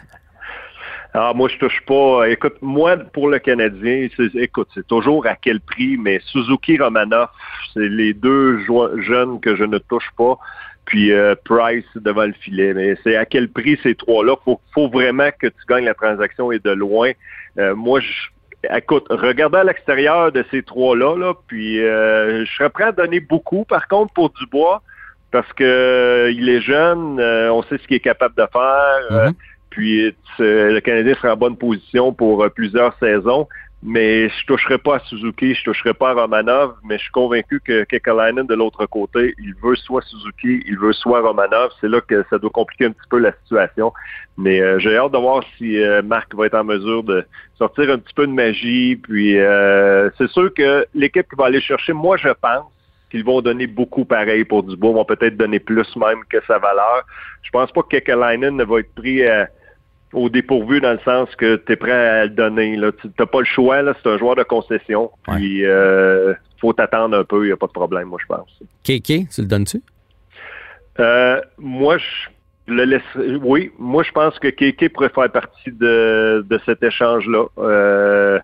Ah, moi, je touche pas. Écoute, moi, pour le Canadien, écoute, c'est toujours à quel prix, mais Suzuki Romanov, c'est les deux jeunes que je ne touche pas. Puis euh, Price devant le filet. Mais c'est à quel prix ces trois-là? Faut, faut vraiment que tu gagnes la transaction et de loin. Euh, moi, écoute, regardez à l'extérieur de ces trois-là, là, puis euh, je serais prêt à donner beaucoup, par contre, pour Dubois, parce que il est jeune, on sait ce qu'il est capable de faire. Mhm. Puis le Canadien sera en bonne position pour euh, plusieurs saisons. Mais je toucherai pas à Suzuki, je toucherai pas à Romanov, mais je suis convaincu que Kekalainen de l'autre côté, il veut soit Suzuki, il veut soit Romanov. C'est là que ça doit compliquer un petit peu la situation. Mais euh, j'ai hâte de voir si euh, Marc va être en mesure de sortir un petit peu de magie. Puis euh, c'est sûr que l'équipe qui va aller chercher, moi je pense qu'ils vont donner beaucoup pareil pour Dubois, vont peut-être donner plus même que sa valeur. Je pense pas que Kekalainen ne va être pris à- au dépourvu dans le sens que tu es prêt à le donner. Tu n'as pas le choix, là, c'est un joueur de concession. Ouais. Puis euh, faut t'attendre un peu, il n'y a pas de problème, moi je pense. KK, tu le donnes-tu? Euh, moi, je le laisse. Oui, moi, je pense que Kéké pourrait faire partie de, de cet échange-là. Euh,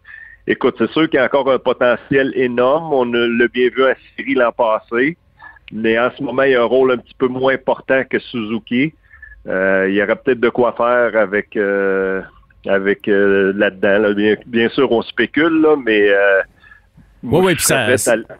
écoute, c'est sûr qu'il y a encore un potentiel énorme. On l'a bien vu à Syrie l'an passé. Mais en ce moment, il y a un rôle un petit peu moins important que Suzuki. Euh, il y aurait peut-être de quoi faire avec euh, avec euh, là-dedans. Bien, sûr, on spécule, là, mais oui, oui, puis ça.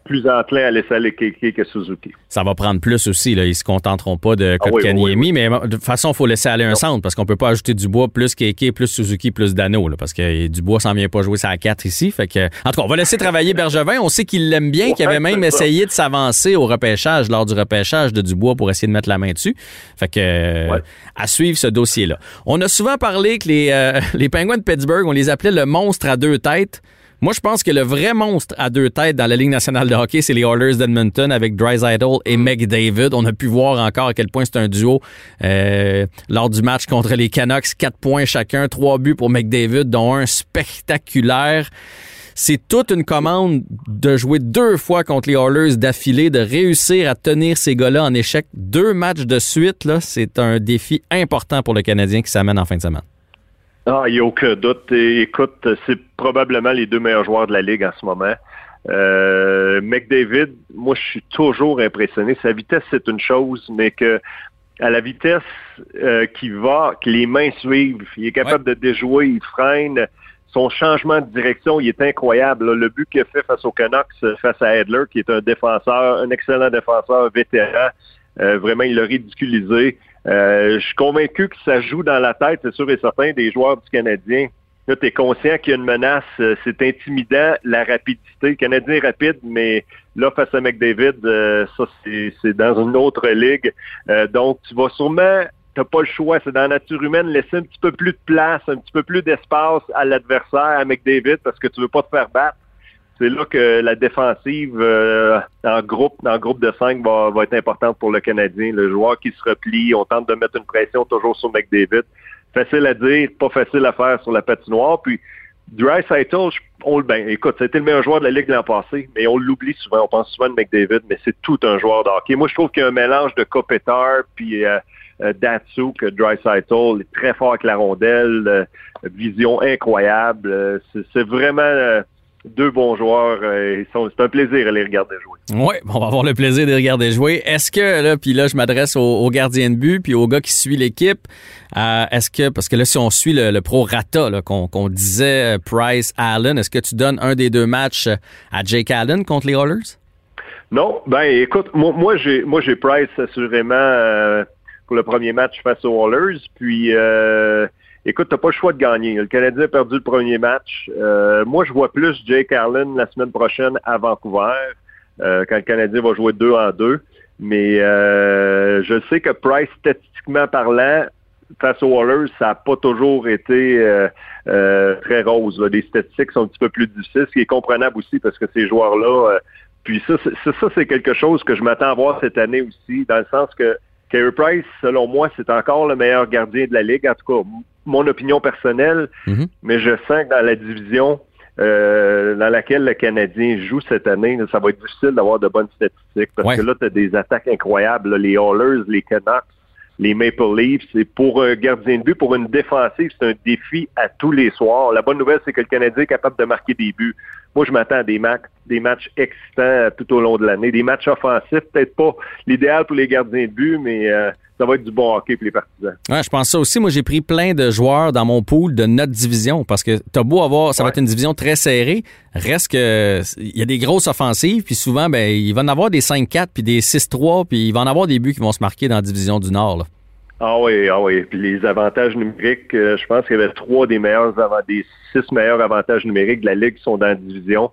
plus enclin à laisser aller Keke que Suzuki. Ça va prendre plus aussi. Là. Ils se contenteront pas de ah Kotkaniemi, mais de toute façon, il faut laisser aller un centre parce qu'on peut pas ajouter du bois plus Keke, plus Suzuki, plus Dano, là, parce que Dubois s'en vient pas jouer ça à 4 ici. Fait que, en tout cas, on va laisser travailler Bergevin. On sait qu'il l'aime bien, qu'il avait même essayé de s'avancer au repêchage, lors du repêchage de Dubois pour essayer de mettre la main dessus. Fait que, à suivre ce dossier-là. On a souvent parlé que les, euh, les Penguins de Pittsburgh, on les appelait le monstre à deux têtes. Moi, je pense que le vrai monstre à deux têtes dans la Ligue nationale de hockey, c'est les Oilers d'Edmonton avec Drysdale et McDavid. On a pu voir encore à quel point c'est un duo euh, lors du match contre les Canucks. Quatre points chacun, trois buts pour McDavid, dont un spectaculaire. C'est toute une commande de jouer deux fois contre les Oilers d'affilée, de réussir à tenir ces gars-là en échec. Deux matchs de suite, là, c'est un défi important pour le Canadien qui s'amène en fin de semaine. Ah, il n'y a aucun doute. écoute, c'est probablement les deux meilleurs joueurs de la Ligue en ce moment. Euh, McDavid, moi, je suis toujours impressionné. Sa vitesse, c'est une chose, mais que à la vitesse euh, qui va, que les mains suivent, il est capable de déjouer, il freine. Son changement de direction, il est incroyable. Le but qu'il a fait face aux Canucks, face à Edler, qui est un défenseur, un excellent défenseur vétéran, euh, vraiment, il l'a ridiculisé. Euh, je suis convaincu que ça joue dans la tête, c'est sûr et certain, des joueurs du Canadien. Là, tu es conscient qu'il y a une menace, euh, c'est intimidant, la rapidité. Le Canadien est rapide, mais là, face à McDavid, euh, ça, c'est dans une autre ligue. donc, tu vas sûrement, tu pas le choix, c'est dans la nature humaine, laisser un petit peu plus de place, un petit peu plus d'espace à l'adversaire, à McDavid, parce que tu veux pas te faire battre c'est là que la défensive euh, en groupe, en groupe de cinq va, va, être importante pour le Canadien. Le joueur qui se replie, on tente de mettre une pression toujours sur McDavid. Facile à dire, pas facile à faire sur la patinoire. Puis Dry on ben, écoute, c'était le meilleur joueur de la Ligue l'an passé, mais on l'oublie souvent. On pense souvent de McDavid, mais c'est tout un joueur de hockey. Moi, je trouve qu'il y a un mélange de Kopitar puis euh, euh Datsu, que Dry est très fort avec la rondelle, euh, vision incroyable. c'est vraiment deux bons joueurs. Euh, c'est un plaisir à les regarder jouer. Oui, on va avoir le plaisir de les regarder jouer. Est-ce que, là, puis là, je m'adresse aux, gardiens de but, puis aux gars qui suivent l'équipe, euh, est-ce que, parce que là, si on suit le, pro rata qu'on disait euh, Price Allen, est-ce que tu donnes un des deux matchs à Jake Allen contre les Oilers? Non, ben écoute, moi, moi j'ai moi j'ai Price assurément pour le premier match face aux Oilers, puis écoute, t'as pas le choix de gagner. Le Canadien a perdu le premier match. Euh, moi, je vois plus Jake Allen la semaine prochaine à Vancouver, euh, quand le Canadien va jouer deux en deux. Mais euh, je sais que Price, statistiquement parlant, face aux Wallers, ça n'a pas toujours été très rose. Les statistiques sont un petit peu plus difficiles, ce qui est comprenable aussi parce que ces joueurs-là. puis ça, c'est, ça, c'est quelque chose que je m'attends à voir cette année aussi, dans le sens que Carey Price, selon moi, c'est encore le meilleur gardien de la Ligue. En tout cas, mon opinion personnelle, mhm. mais je sens que dans la division euh, dans laquelle le Canadien joue cette année, ça va être difficile d'avoir de bonnes statistiques parce que là, tu as des attaques incroyables. les Hallers, les Canucks, les Maple Leafs. C'est pour un gardien de but, pour une défensive, c'est un défi à tous les soirs. La bonne nouvelle, c'est que le Canadien est capable de marquer des buts. Moi, je m'attends à des, des matchs excitants tout au long de l'année, des matchs offensifs, peut-être pas l'idéal pour les gardiens de but, mais euh, ça va être du bon hockey pour les partisans. Ouais, je pense ça aussi. Moi, j'ai pris plein de joueurs dans mon pool de notre division parce que t'as beau avoir, ça va être une division très serrée, reste que il y a des grosses offensives, puis souvent, ben, il va en avoir des 5-4 puis des 6-3, puis il va en avoir des buts qui vont se marquer dans la division du Nord. Là. Ah oui, ah oui. Les avantages numériques, euh, je pense qu'il y avait trois des meilleurs des six meilleurs avantages numériques de la Ligue qui sont dans la division.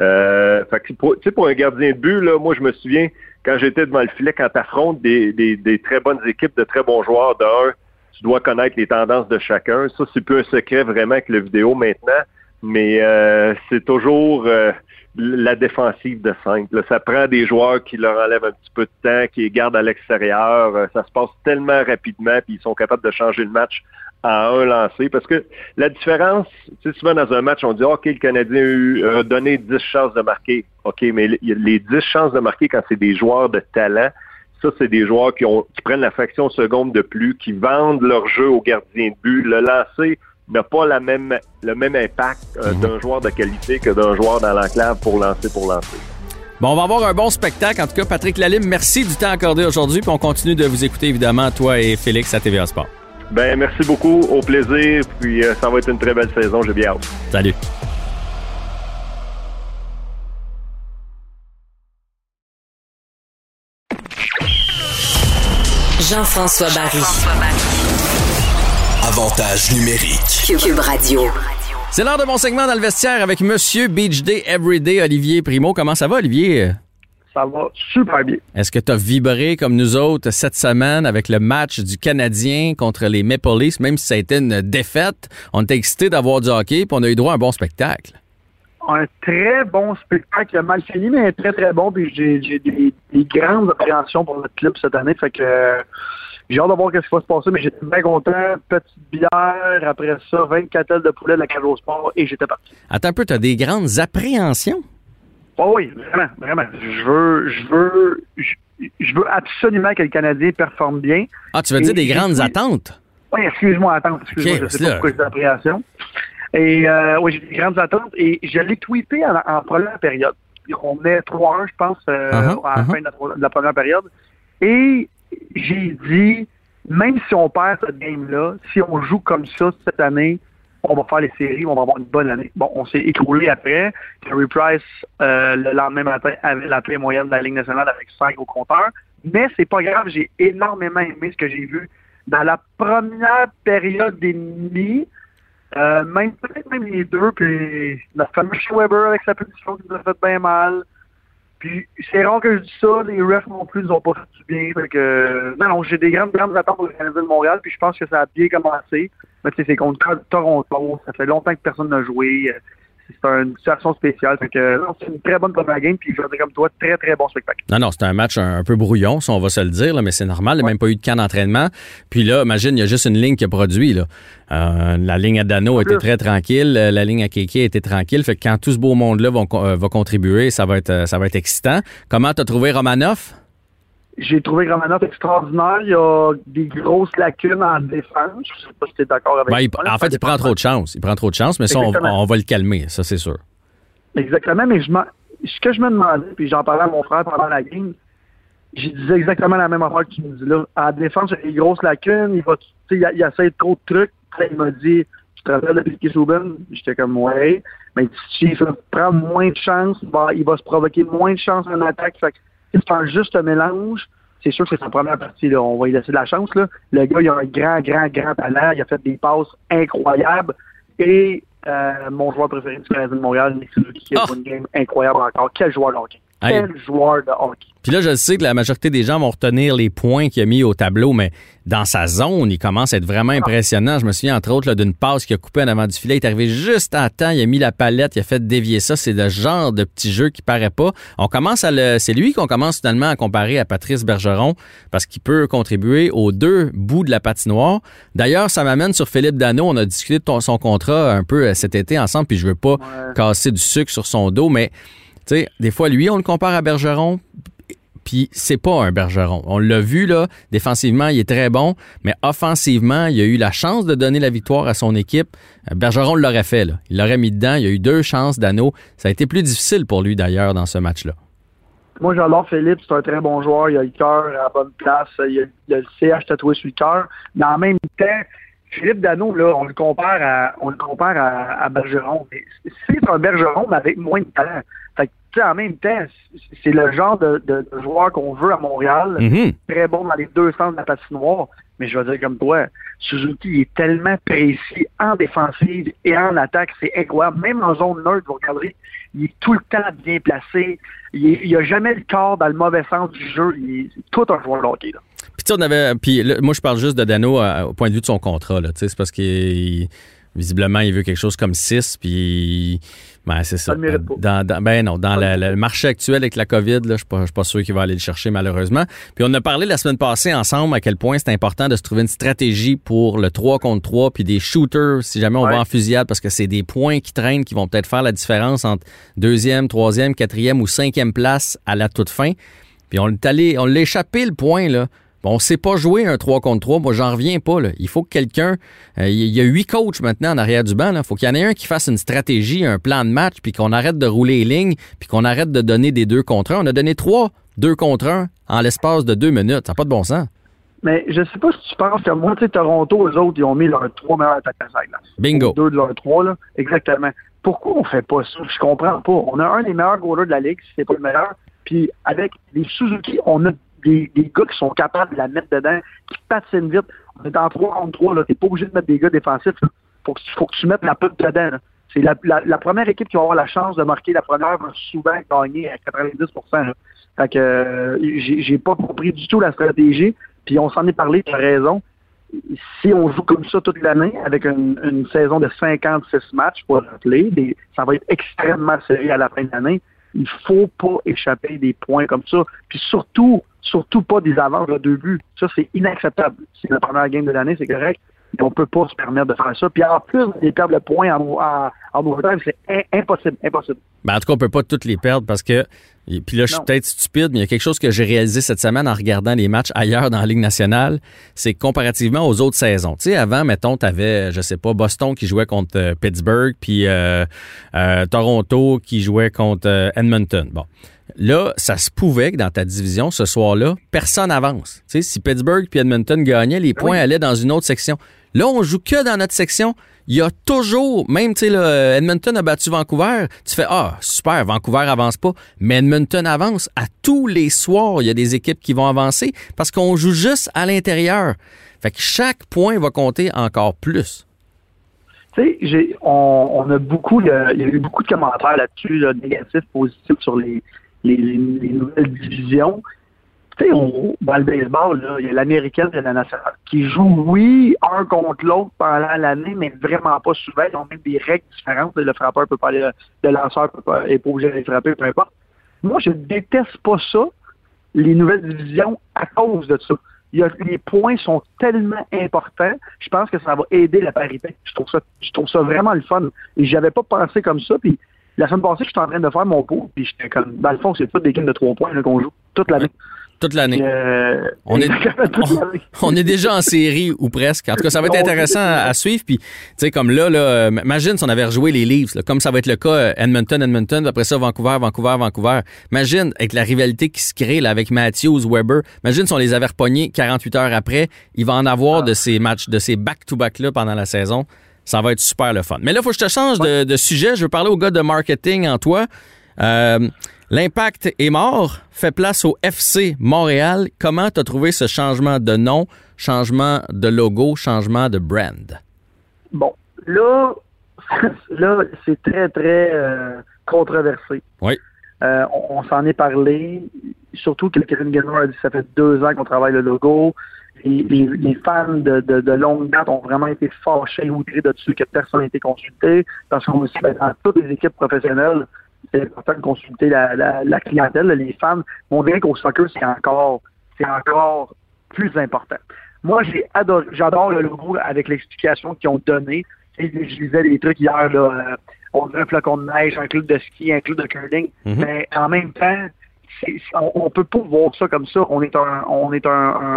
Euh, fait que pour, pour un gardien de but, là, moi je me souviens, quand j'étais devant le filet, quand tu affrontes des, des, très bonnes équipes, de très bons joueurs, d'un, tu dois connaître les tendances de chacun. Ça, c'est plus un secret vraiment avec le vidéo maintenant, mais euh, c'est toujours euh, la défensive de 5. ça prend des joueurs qui leur enlèvent un petit peu de temps, qui les gardent à l'extérieur. Euh, ça se passe tellement rapidement, puis ils sont capables de changer le match à un lancé. Parce que la différence, tu sais, souvent dans un match, on dit OK, le Canadien a, eu, donné 10 chances de marquer. OK, mais les 10 chances de marquer quand c'est des joueurs de talent, ça, c'est des joueurs qui, ont, qui prennent la fraction seconde de plus, qui vendent leur jeu au gardien de but. Le lancer n'a pas la même, le même impact euh, Mhm. d'un joueur de qualité que d'un joueur dans l'enclave pour lancer, pour lancer. Bon, on va avoir un bon spectacle. En tout cas, Patrick Lalime, merci du temps accordé aujourd'hui. Puis on continue de vous écouter, évidemment, toi et Félix à TVA Sport. Ben, merci beaucoup, au plaisir, puis euh, ça va être une très belle saison, j'ai bien hâte. Salut. Jean-François Barry. Avantage numérique. Cube Radio. C'est l'heure de mon segment dans le vestiaire avec Monsieur Beach Day Everyday, Olivier Primo. Comment ça va, Olivier? Ça va super bien. Est-ce que tu as vibré comme nous autres cette semaine avec le match du Canadien contre les Maple Leafs, même si ça a été une défaite? On était excités d'avoir du hockey, puis on a eu droit à un bon spectacle. un très bon spectacle, mal fini, mais très, très bon. Puis j'ai j'ai des, des grandes appréhensions pour notre club cette année. Fait que euh, j'ai hâte de voir ce qui va se passer, mais j'étais bien content. Petite bière, après ça, 24 ailes de poulet de la cage au sport et j'étais parti. Attends un peu, tu as des grandes appréhensions? Oh oui, vraiment, vraiment. Je veux, je veux, je, veux absolument que le Canadien performe bien. Ah, tu veux Et dire des grandes attentes? Oui, excuse-moi, attends, excuse-moi, Ok, je sais pas pourquoi j'ai des appréhensions. Et euh, oui, j'ai des grandes attentes et je l'ai tweeté en, en première période. On est 3-1, je pense, euh, Uh-huh, à la uh-huh. fin de la, de la première période. Et j'ai dit, même si on perd cette game-là, si on joue comme ça cette année, on va faire les séries, on va avoir une bonne année. Bon, on s'est écroulé après. Carey Price, euh, le lendemain matin, avait la paix moyenne de la Ligue nationale avec 5 au compteur. Mais c'est pas grave, j'ai énormément aimé ce que j'ai vu dans la première période des euh, même peut-être même les deux, puis la fameuse Weber avec sa position qui nous a fait bien mal. Puis c'est rare que je dis ça, les refs non plus nous ont pas fait du bien. Fait que, non, non, j'ai des grandes, grandes attentes pour le Canadien de Montréal, puis je pense que ça a bien commencé. Mais c'est contre Toronto, ça fait longtemps que personne n'a joué. C'est une situation spéciale. Fait que, non, c'est une très bonne première game, puis je dire comme toi, très, très bon spectacle. Non, non, c'est un match un, un peu brouillon, ça, on va se le dire, là, mais c'est normal. Il n'y a même pas eu de camp d'entraînement. Puis là, imagine, il y a juste une ligne qui a produit. Là. Euh, la ligne à Dano était très tranquille, euh, la ligne à Kéké était tranquille. Fait que quand tout ce beau monde-là va, euh, va contribuer, ça va être, ça va être excitant. Comment t'as trouvé Romanoff? J'ai trouvé Romanov extraordinaire. Il y a des grosses lacunes en défense. Je sais pas si tu es d'accord avec Ben, il- moi. en fait, il prend trop de chance. Il prend trop de chance, mais ça, on, va le calmer, ça, c'est sûr. Exactement, mais je ce que je me demandais, puis j'en parlais à mon frère pendant la game, j'ai disais exactement la même affaire que tu me dis là. La défense, il y a des grosses lacunes, il va, tu sais, il, il essaie trop de trucs. Il m'a dit, tu te rappelles de Piquet Souben? J'étais comme, ouais. Mais si il prend moins de chance, il va, il va se provoquer moins de chance en attaque. Fait que, tu fais un juste mélange, c'est sûr que c'est sa première partie. Là. On va lui laisser de la chance. Là. Le gars, il a un grand, grand, grand talent. Il a fait des passes incroyables. Et euh, mon joueur préféré du Canadien de Montréal, Nick qui a joué une game incroyable encore. Quel joueur de hockey. Quel joueur de hockey. Puis là, je sais que la majorité des gens vont retenir les points qu'il a mis au tableau, mais dans sa zone, il commence à être vraiment impressionnant. Je me souviens, entre autres, d'une passe qu'il a coupée en avant du filet. Il est arrivé juste à temps, il a mis la palette, il a fait dévier ça. C'est le genre de petit jeu qui paraît pas. On commence à le, c'est lui qu'on commence finalement à comparer à Patrice Bergeron parce qu'il peut contribuer aux deux bouts de la patinoire. D'ailleurs, ça m'amène sur Philippe Dano. On a discuté de son contrat un peu euh, cet été ensemble, puis je veux pas casser du sucre sur son dos, mais tu sais, des fois, lui, on le compare à Bergeron, puis c'est pas un Bergeron. On l'a vu, là, défensivement, il est très bon, mais offensivement, il a eu la chance de donner la victoire à son équipe. Euh, Bergeron l'aurait fait, là. Il l'aurait mis dedans. Il a eu deux chances d'anneau. Ça a été plus difficile pour lui, d'ailleurs, dans ce match-là. Moi, j'adore Philippe, c'est un très bon joueur. Il a le cœur à la bonne place. Il a, a le CH tatoué sur le cœur. Mais en même temps, Philippe Dano, là, on le compare à, on le compare à, Bergeron. C'est un Bergeron, mais avec moins de talent. En même temps, c'est- le genre de, joueur qu'on veut à Montréal. Mhm. Très bon dans les deux sens de la patinoire. Mais je vais dire comme toi, Suzuki il est tellement précis en défensive et en attaque, c'est incroyable. Même en zone neutre, vous regarderez, il est tout le temps bien placé. Il n'a jamais le corps dans le mauvais sens du jeu. Il est tout un joueur de hockey. Là. Puis, tu sais, on avait. Puis, là, moi, je parle juste de Dano euh, au point de vue de son contrat, là. Tu sais, c'est parce qu'il. Visiblement, il veut quelque chose comme 6, puis. Ben, c'est ça. Le pas. Dans, dans- ben non, dans la- le marché actuel avec la COVID, là, je ne suis pas, sûr qu'il va aller le chercher, malheureusement. Puis on a parlé la semaine passée ensemble à quel point c'est important de se trouver une stratégie pour le 3 contre 3, puis des shooters, si jamais on Ouais. va en fusillade, parce que c'est des points qui traînent qui vont peut-être faire la différence entre deuxième, troisième, quatrième ou cinquième place à la toute fin. Puis on est allé, on l'a échappé le point, là. Bon, on sait pas jouer un 3 contre 3. Moi, j'en reviens pas. Là. Il faut que quelqu'un. euh, Il y a huit coachs maintenant en arrière du banc. Il faut qu'il y en ait un qui fasse une stratégie, un plan de match, puis qu'on arrête de rouler les lignes, puis qu'on arrête de donner des deux contre un. On a donné trois deux contre un en l'espace de deux minutes. Ça n'a pas de bon sens. Mais je sais pas si tu penses que moi, tu sais, Toronto, eux autres, ils ont mis leurs trois meilleurs attaquants à la glace. Bingo. Deux de leurs trois, là. Exactement. Pourquoi on fait pas ça? Je comprends pas. On a un des meilleurs goalers de la Ligue, si c'est pas le meilleur. Puis avec les Suzuki, on a des, des gars qui sont capables de la mettre dedans, qui patinent vite. On est en 3 contre 3, là. T'es pas obligé de mettre des gars défensifs, là. Faut que, tu- faut que tu mettes la pute dedans. C'est la première équipe qui va avoir la chance de marquer la première va souvent gagner à 90 là. Fait que euh, j'ai j'ai pas compris du tout la stratégie. Puis on s'en est parlé, tu as raison. Si on joue comme ça toute l'année, avec une, une saison de 56 matchs, pour rappeler, des- ça va être extrêmement serré à la fin de l'année. Il faut pas échapper des points comme ça. Puis surtout, surtout pas des avances de deux buts. Ça, c'est inacceptable. C'est la première game de l'année, c'est correct. Mais on peut pas se permettre de faire ça. Puis en plus, des perdre le point en, en, en c'est impossible, impossible. Ben, en tout cas, on peut pas toutes les perdre parce que. et Puis là, je suis peut-être stupide, mais il y a quelque chose que j'ai réalisé cette semaine en regardant les matchs ailleurs dans la Ligue nationale. C'est que comparativement aux autres saisons. Tu sais, avant, mettons, tu avais, je sais pas, Boston qui jouait contre euh, Pittsburgh, puis euh, euh, Toronto qui jouait contre euh, Edmonton. Bon. Là, ça se pouvait que dans ta division, ce soir-là, personne avance. Tu sais, si Pittsburgh puis Edmonton gagnaient, les points allaient dans une autre section. Là, on joue que dans notre section. Il y a toujours, même, tu sais, Edmonton a battu Vancouver. Tu fais, ah, super, Vancouver avance pas. Mais Edmonton avance. À tous les soirs, il y a des équipes qui vont avancer parce qu'on joue juste à l'intérieur. Fait que chaque point va compter encore plus. Tu sais, on, on a beaucoup, il y a, il y a eu beaucoup de commentaires là-dessus, là, négatifs, positifs sur les, les, les- les nouvelles divisions. Tu sais, dans le baseball, il y a l'américaine et la nationale qui jouent, oui, un contre l'autre pendant l'année, mais vraiment pas souvent. Ils ont même des règles différentes. Le frappeur peut pas aller, le lanceur peut pas, est pas obligé frapper, peu importe. Moi, je déteste pas ça, les nouvelles divisions, à cause de ça. Les points sont tellement importants. Je pense que ça va aider la parité. Je trouve ça, je trouve ça vraiment le fun. J'avais pas pensé comme ça. Puis la semaine passée, j'étais en train de faire mon pot. Puis j'étais comme, dans le fond, c'est pas des games de trois points là, qu'on joue toute l'année. Toute l'année. Euh, On est, exactement, toute on, l'année. on est déjà en série ou presque. En tout cas, ça va être intéressant à, à suivre. Puis, tu sais, comme là, là, euh, imagine si on avait rejoué les Leafs, là, comme ça va être le cas euh, Edmonton, Edmonton, après ça Vancouver, Vancouver, Vancouver. Imagine avec la rivalité qui se crée là, avec Matthews, Weber. Imagine si on les avait repognés 48 heures après. Il va en avoir de ces matchs, de ces back-to-back-là pendant la saison. Ça va être super le fun. Mais là, il faut que je te change de, de sujet. Je veux parler au gars de marketing en toi. Euh, L'impact est mort, fait place au FC Montréal. Comment tu as trouvé ce changement de nom, changement de logo, changement de brand? Bon, là, là, c'est très, très euh, controversé. Oui. Euh, on on s'en est parlé, surtout que Kevin Gilmore a dit que ça fait deux ans qu'on travaille le logo. Les, les- les fans de, de, de longue date ont vraiment été fâchés outrés dessus que personne n'a été consulté. Parce qu'on aussi, ben, dans toutes les équipes professionnelles, c'est important de consulter la, la, la clientèle, les fans. On dirait qu'au soccer, c'est encore, c'est encore plus important. Moi, j'ai adoré, j'adore le logo avec l'explication qu'ils ont donné. Tu sais, Je lisais des trucs hier, là, euh, on dirait un flocon de neige, un club de ski, un club de curling. Mhm. Mais en même temps, on, on peut pas voir ça comme ça. On est un, on est un,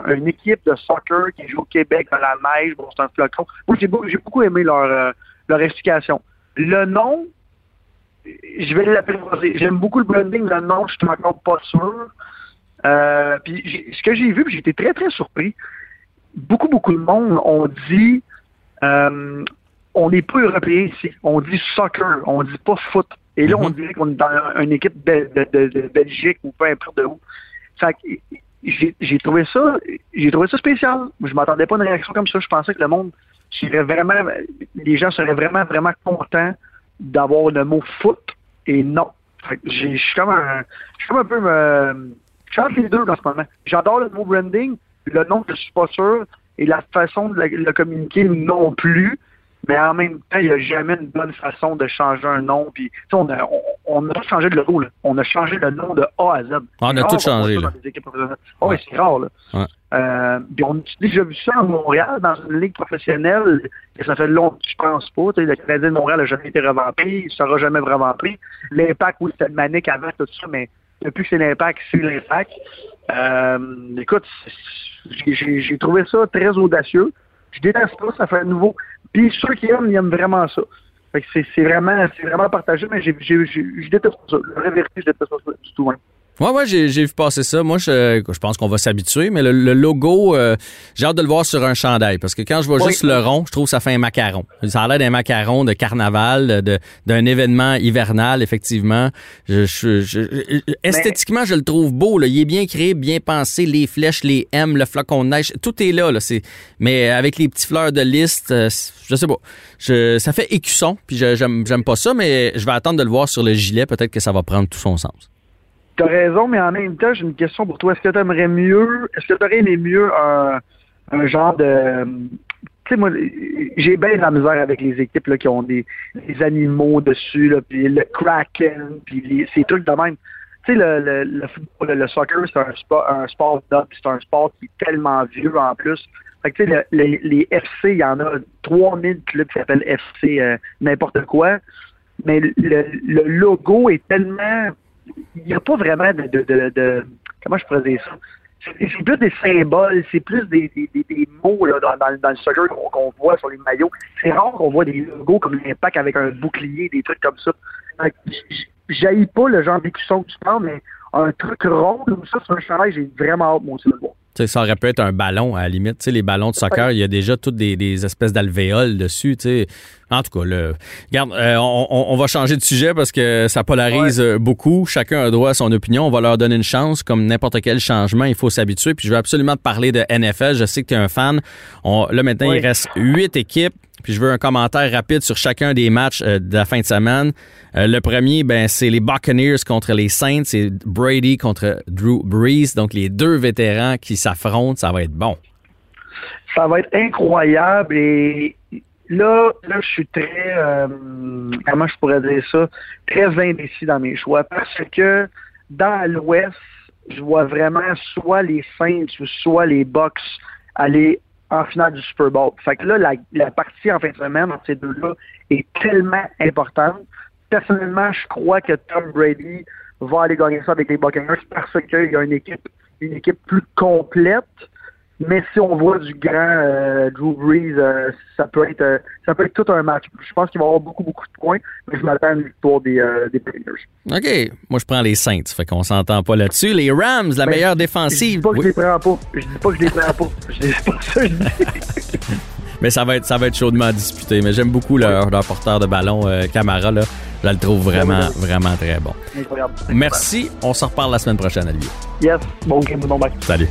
un- une équipe de soccer qui joue au Québec dans la neige. Bon, c'est un flocon. Moi, j'ai beaucoup, aimé leur, euh, leur explication. Le nom, je vais l'appeler. J'aime beaucoup le branding. Le nom, je suis encore pas sûr. Euh, puis ce que j'ai vu, j'ai été très très surpris. Beaucoup beaucoup de monde ont dit, euh, on n'est pas européen ici. On dit soccer, on dit pas foot. Et là, on Mhm. dirait qu'on est dans une équipe de, de- de- de Belgique ou peu importe de où. Fait que j'ai trouvé ça, j'ai trouvé ça spécial. Je m'attendais pas à une réaction comme ça. Je pensais que le monde serait vraiment, les gens seraient vraiment vraiment contents d'avoir le mot foot et non. Je suis comme un, je suis comme un peu, euh, je suis les deux en ce moment. J'adore le mot branding, le nom je suis pas sûr et la façon de le, le communiquer non plus. Mais en même temps, il n'y a jamais une bonne façon de changer un nom. Puis, on a, on, on a pas changé de logo. Là. On a changé le nom de A à Z. Ah, on a tout changé, là. Ah Ouais. c'est rare. Là. Ouais. Euh, puis on a déjà vu ça à Montréal, dans une ligue professionnelle. Et ça fait longtemps que je pense pas. Le Canadien de Montréal n'a jamais été revampé. Il ne sera jamais revampé. L'impact, oui, c'était manique avant tout ça, mais depuis que c'est l'impact, c'est l'impact. Euh, écoute, j'ai trouvé ça très audacieux. Je déteste pas, ça fait un nouveau. Puis ceux qui aiment, ils aiment vraiment ça. c'est vraiment, vraiment partagé, mais je déteste ça. La vraie vérité, je déteste pas ça du tout. Hein. Ouais, ouais, j'ai, vu passer ça. Moi, je, je pense qu'on va s'habituer, mais le, logo, euh, j'ai hâte de le voir sur un chandail parce que quand je vois juste le rond, je trouve que ça fait un macaron. Ça a l'air d'un macaron de carnaval, de, d'un événement hivernal, effectivement. Je, esthétiquement, je le trouve beau. Là. Il est bien créé, bien pensé. Les flèches, les M, le flocon de neige, tout est là. là c'est... Mais avec les petits fleurs de liste, euh, je sais pas. Je, ça fait écusson, puis j'aime, j'aime pas ça, mais je vais attendre de le voir sur le gilet. Peut-être que ça va prendre tout son sens. T'as raison, mais en même temps, j'ai une question pour toi. Est-ce que tu aimerais mieux, est-ce que tu aurais aimé mieux un, un genre de. Tu sais, moi, j'ai bien de la misère avec les équipes là, qui ont des, animaux dessus, là, puis le kraken, puis ces trucs de même. Tu sais, le, le, le, football, le soccer, c'est un sport, un sport c'est un sport qui est tellement vieux en plus. Fait que, tu sais, les, les FC, il y en a 3000 clubs qui s'appellent FC euh, n'importe quoi. Mais le, le logo est tellement il n'y a pas vraiment de, comment je pourrais dire ça? C'est plus des symboles, c'est plus des, des, des, mots là, dans, dans, le soccer qu'on voit sur les maillots. C'est rare qu'on voit des logos comme l'impact avec un bouclier, des trucs comme ça. J'haïs pas le genre d'écusson que tu parles, mais un truc rond comme ça sur un chandail, j'ai vraiment hâte, moi de le voir ça aurait pu être un ballon, à la limite. les ballons de soccer, il y a déjà toutes des, espèces d'alvéoles dessus. En tout cas, le... regarde, euh, on, va changer de sujet parce que ça polarise beaucoup. Chacun a droit à son opinion. On va leur donner une chance. Comme n'importe quel changement, il faut s'habituer. Puis je veux absolument te parler de NFL. Je sais que tu es un fan. On... Là, maintenant, il reste huit équipes. Puis je veux un commentaire rapide sur chacun des matchs euh, de la fin de semaine. Euh, le premier, ben, c'est les Buccaneers contre les Saints. C'est Brady contre Drew Brees. Donc, les deux vétérans qui s'affrontent, ça va être bon. Ça va être incroyable. Et là, là je suis très, euh, comment je pourrais dire ça, très indécis dans mes choix. Parce que dans l'Ouest, je vois vraiment soit les Saints ou soit les Bucks aller en finale du Super Bowl. Fait que là, la, partie en fin de semaine entre ces deux-là est tellement importante. Personnellement, je crois que Tom Brady va aller gagner ça avec les Buccaneers parce qu'il y a une équipe, une équipe plus complète. Mais si on voit du grand euh, Drew Brees, euh, ça peut être euh, ça peut être tout un match. Je pense qu'il va y avoir beaucoup, beaucoup de points, mais je m'attends à une victoire des, des OK. Moi, je prends les Saints. Fait qu'on s'entend pas là-dessus. Les Rams, la ben, meilleure défensive. Je dis pas que je les prends pas. Je dis pas que je les prends pas. Je dis pas ça, je dis. mais ça va être ça va être chaudement disputé. Mais j'aime beaucoup leur, leur, porteur de ballon, Camara. Là. Je le trouve vraiment, vraiment très bon. Merci. On se reparle la semaine prochaine, Olivier. Yes. Bon game, bon match. Salut.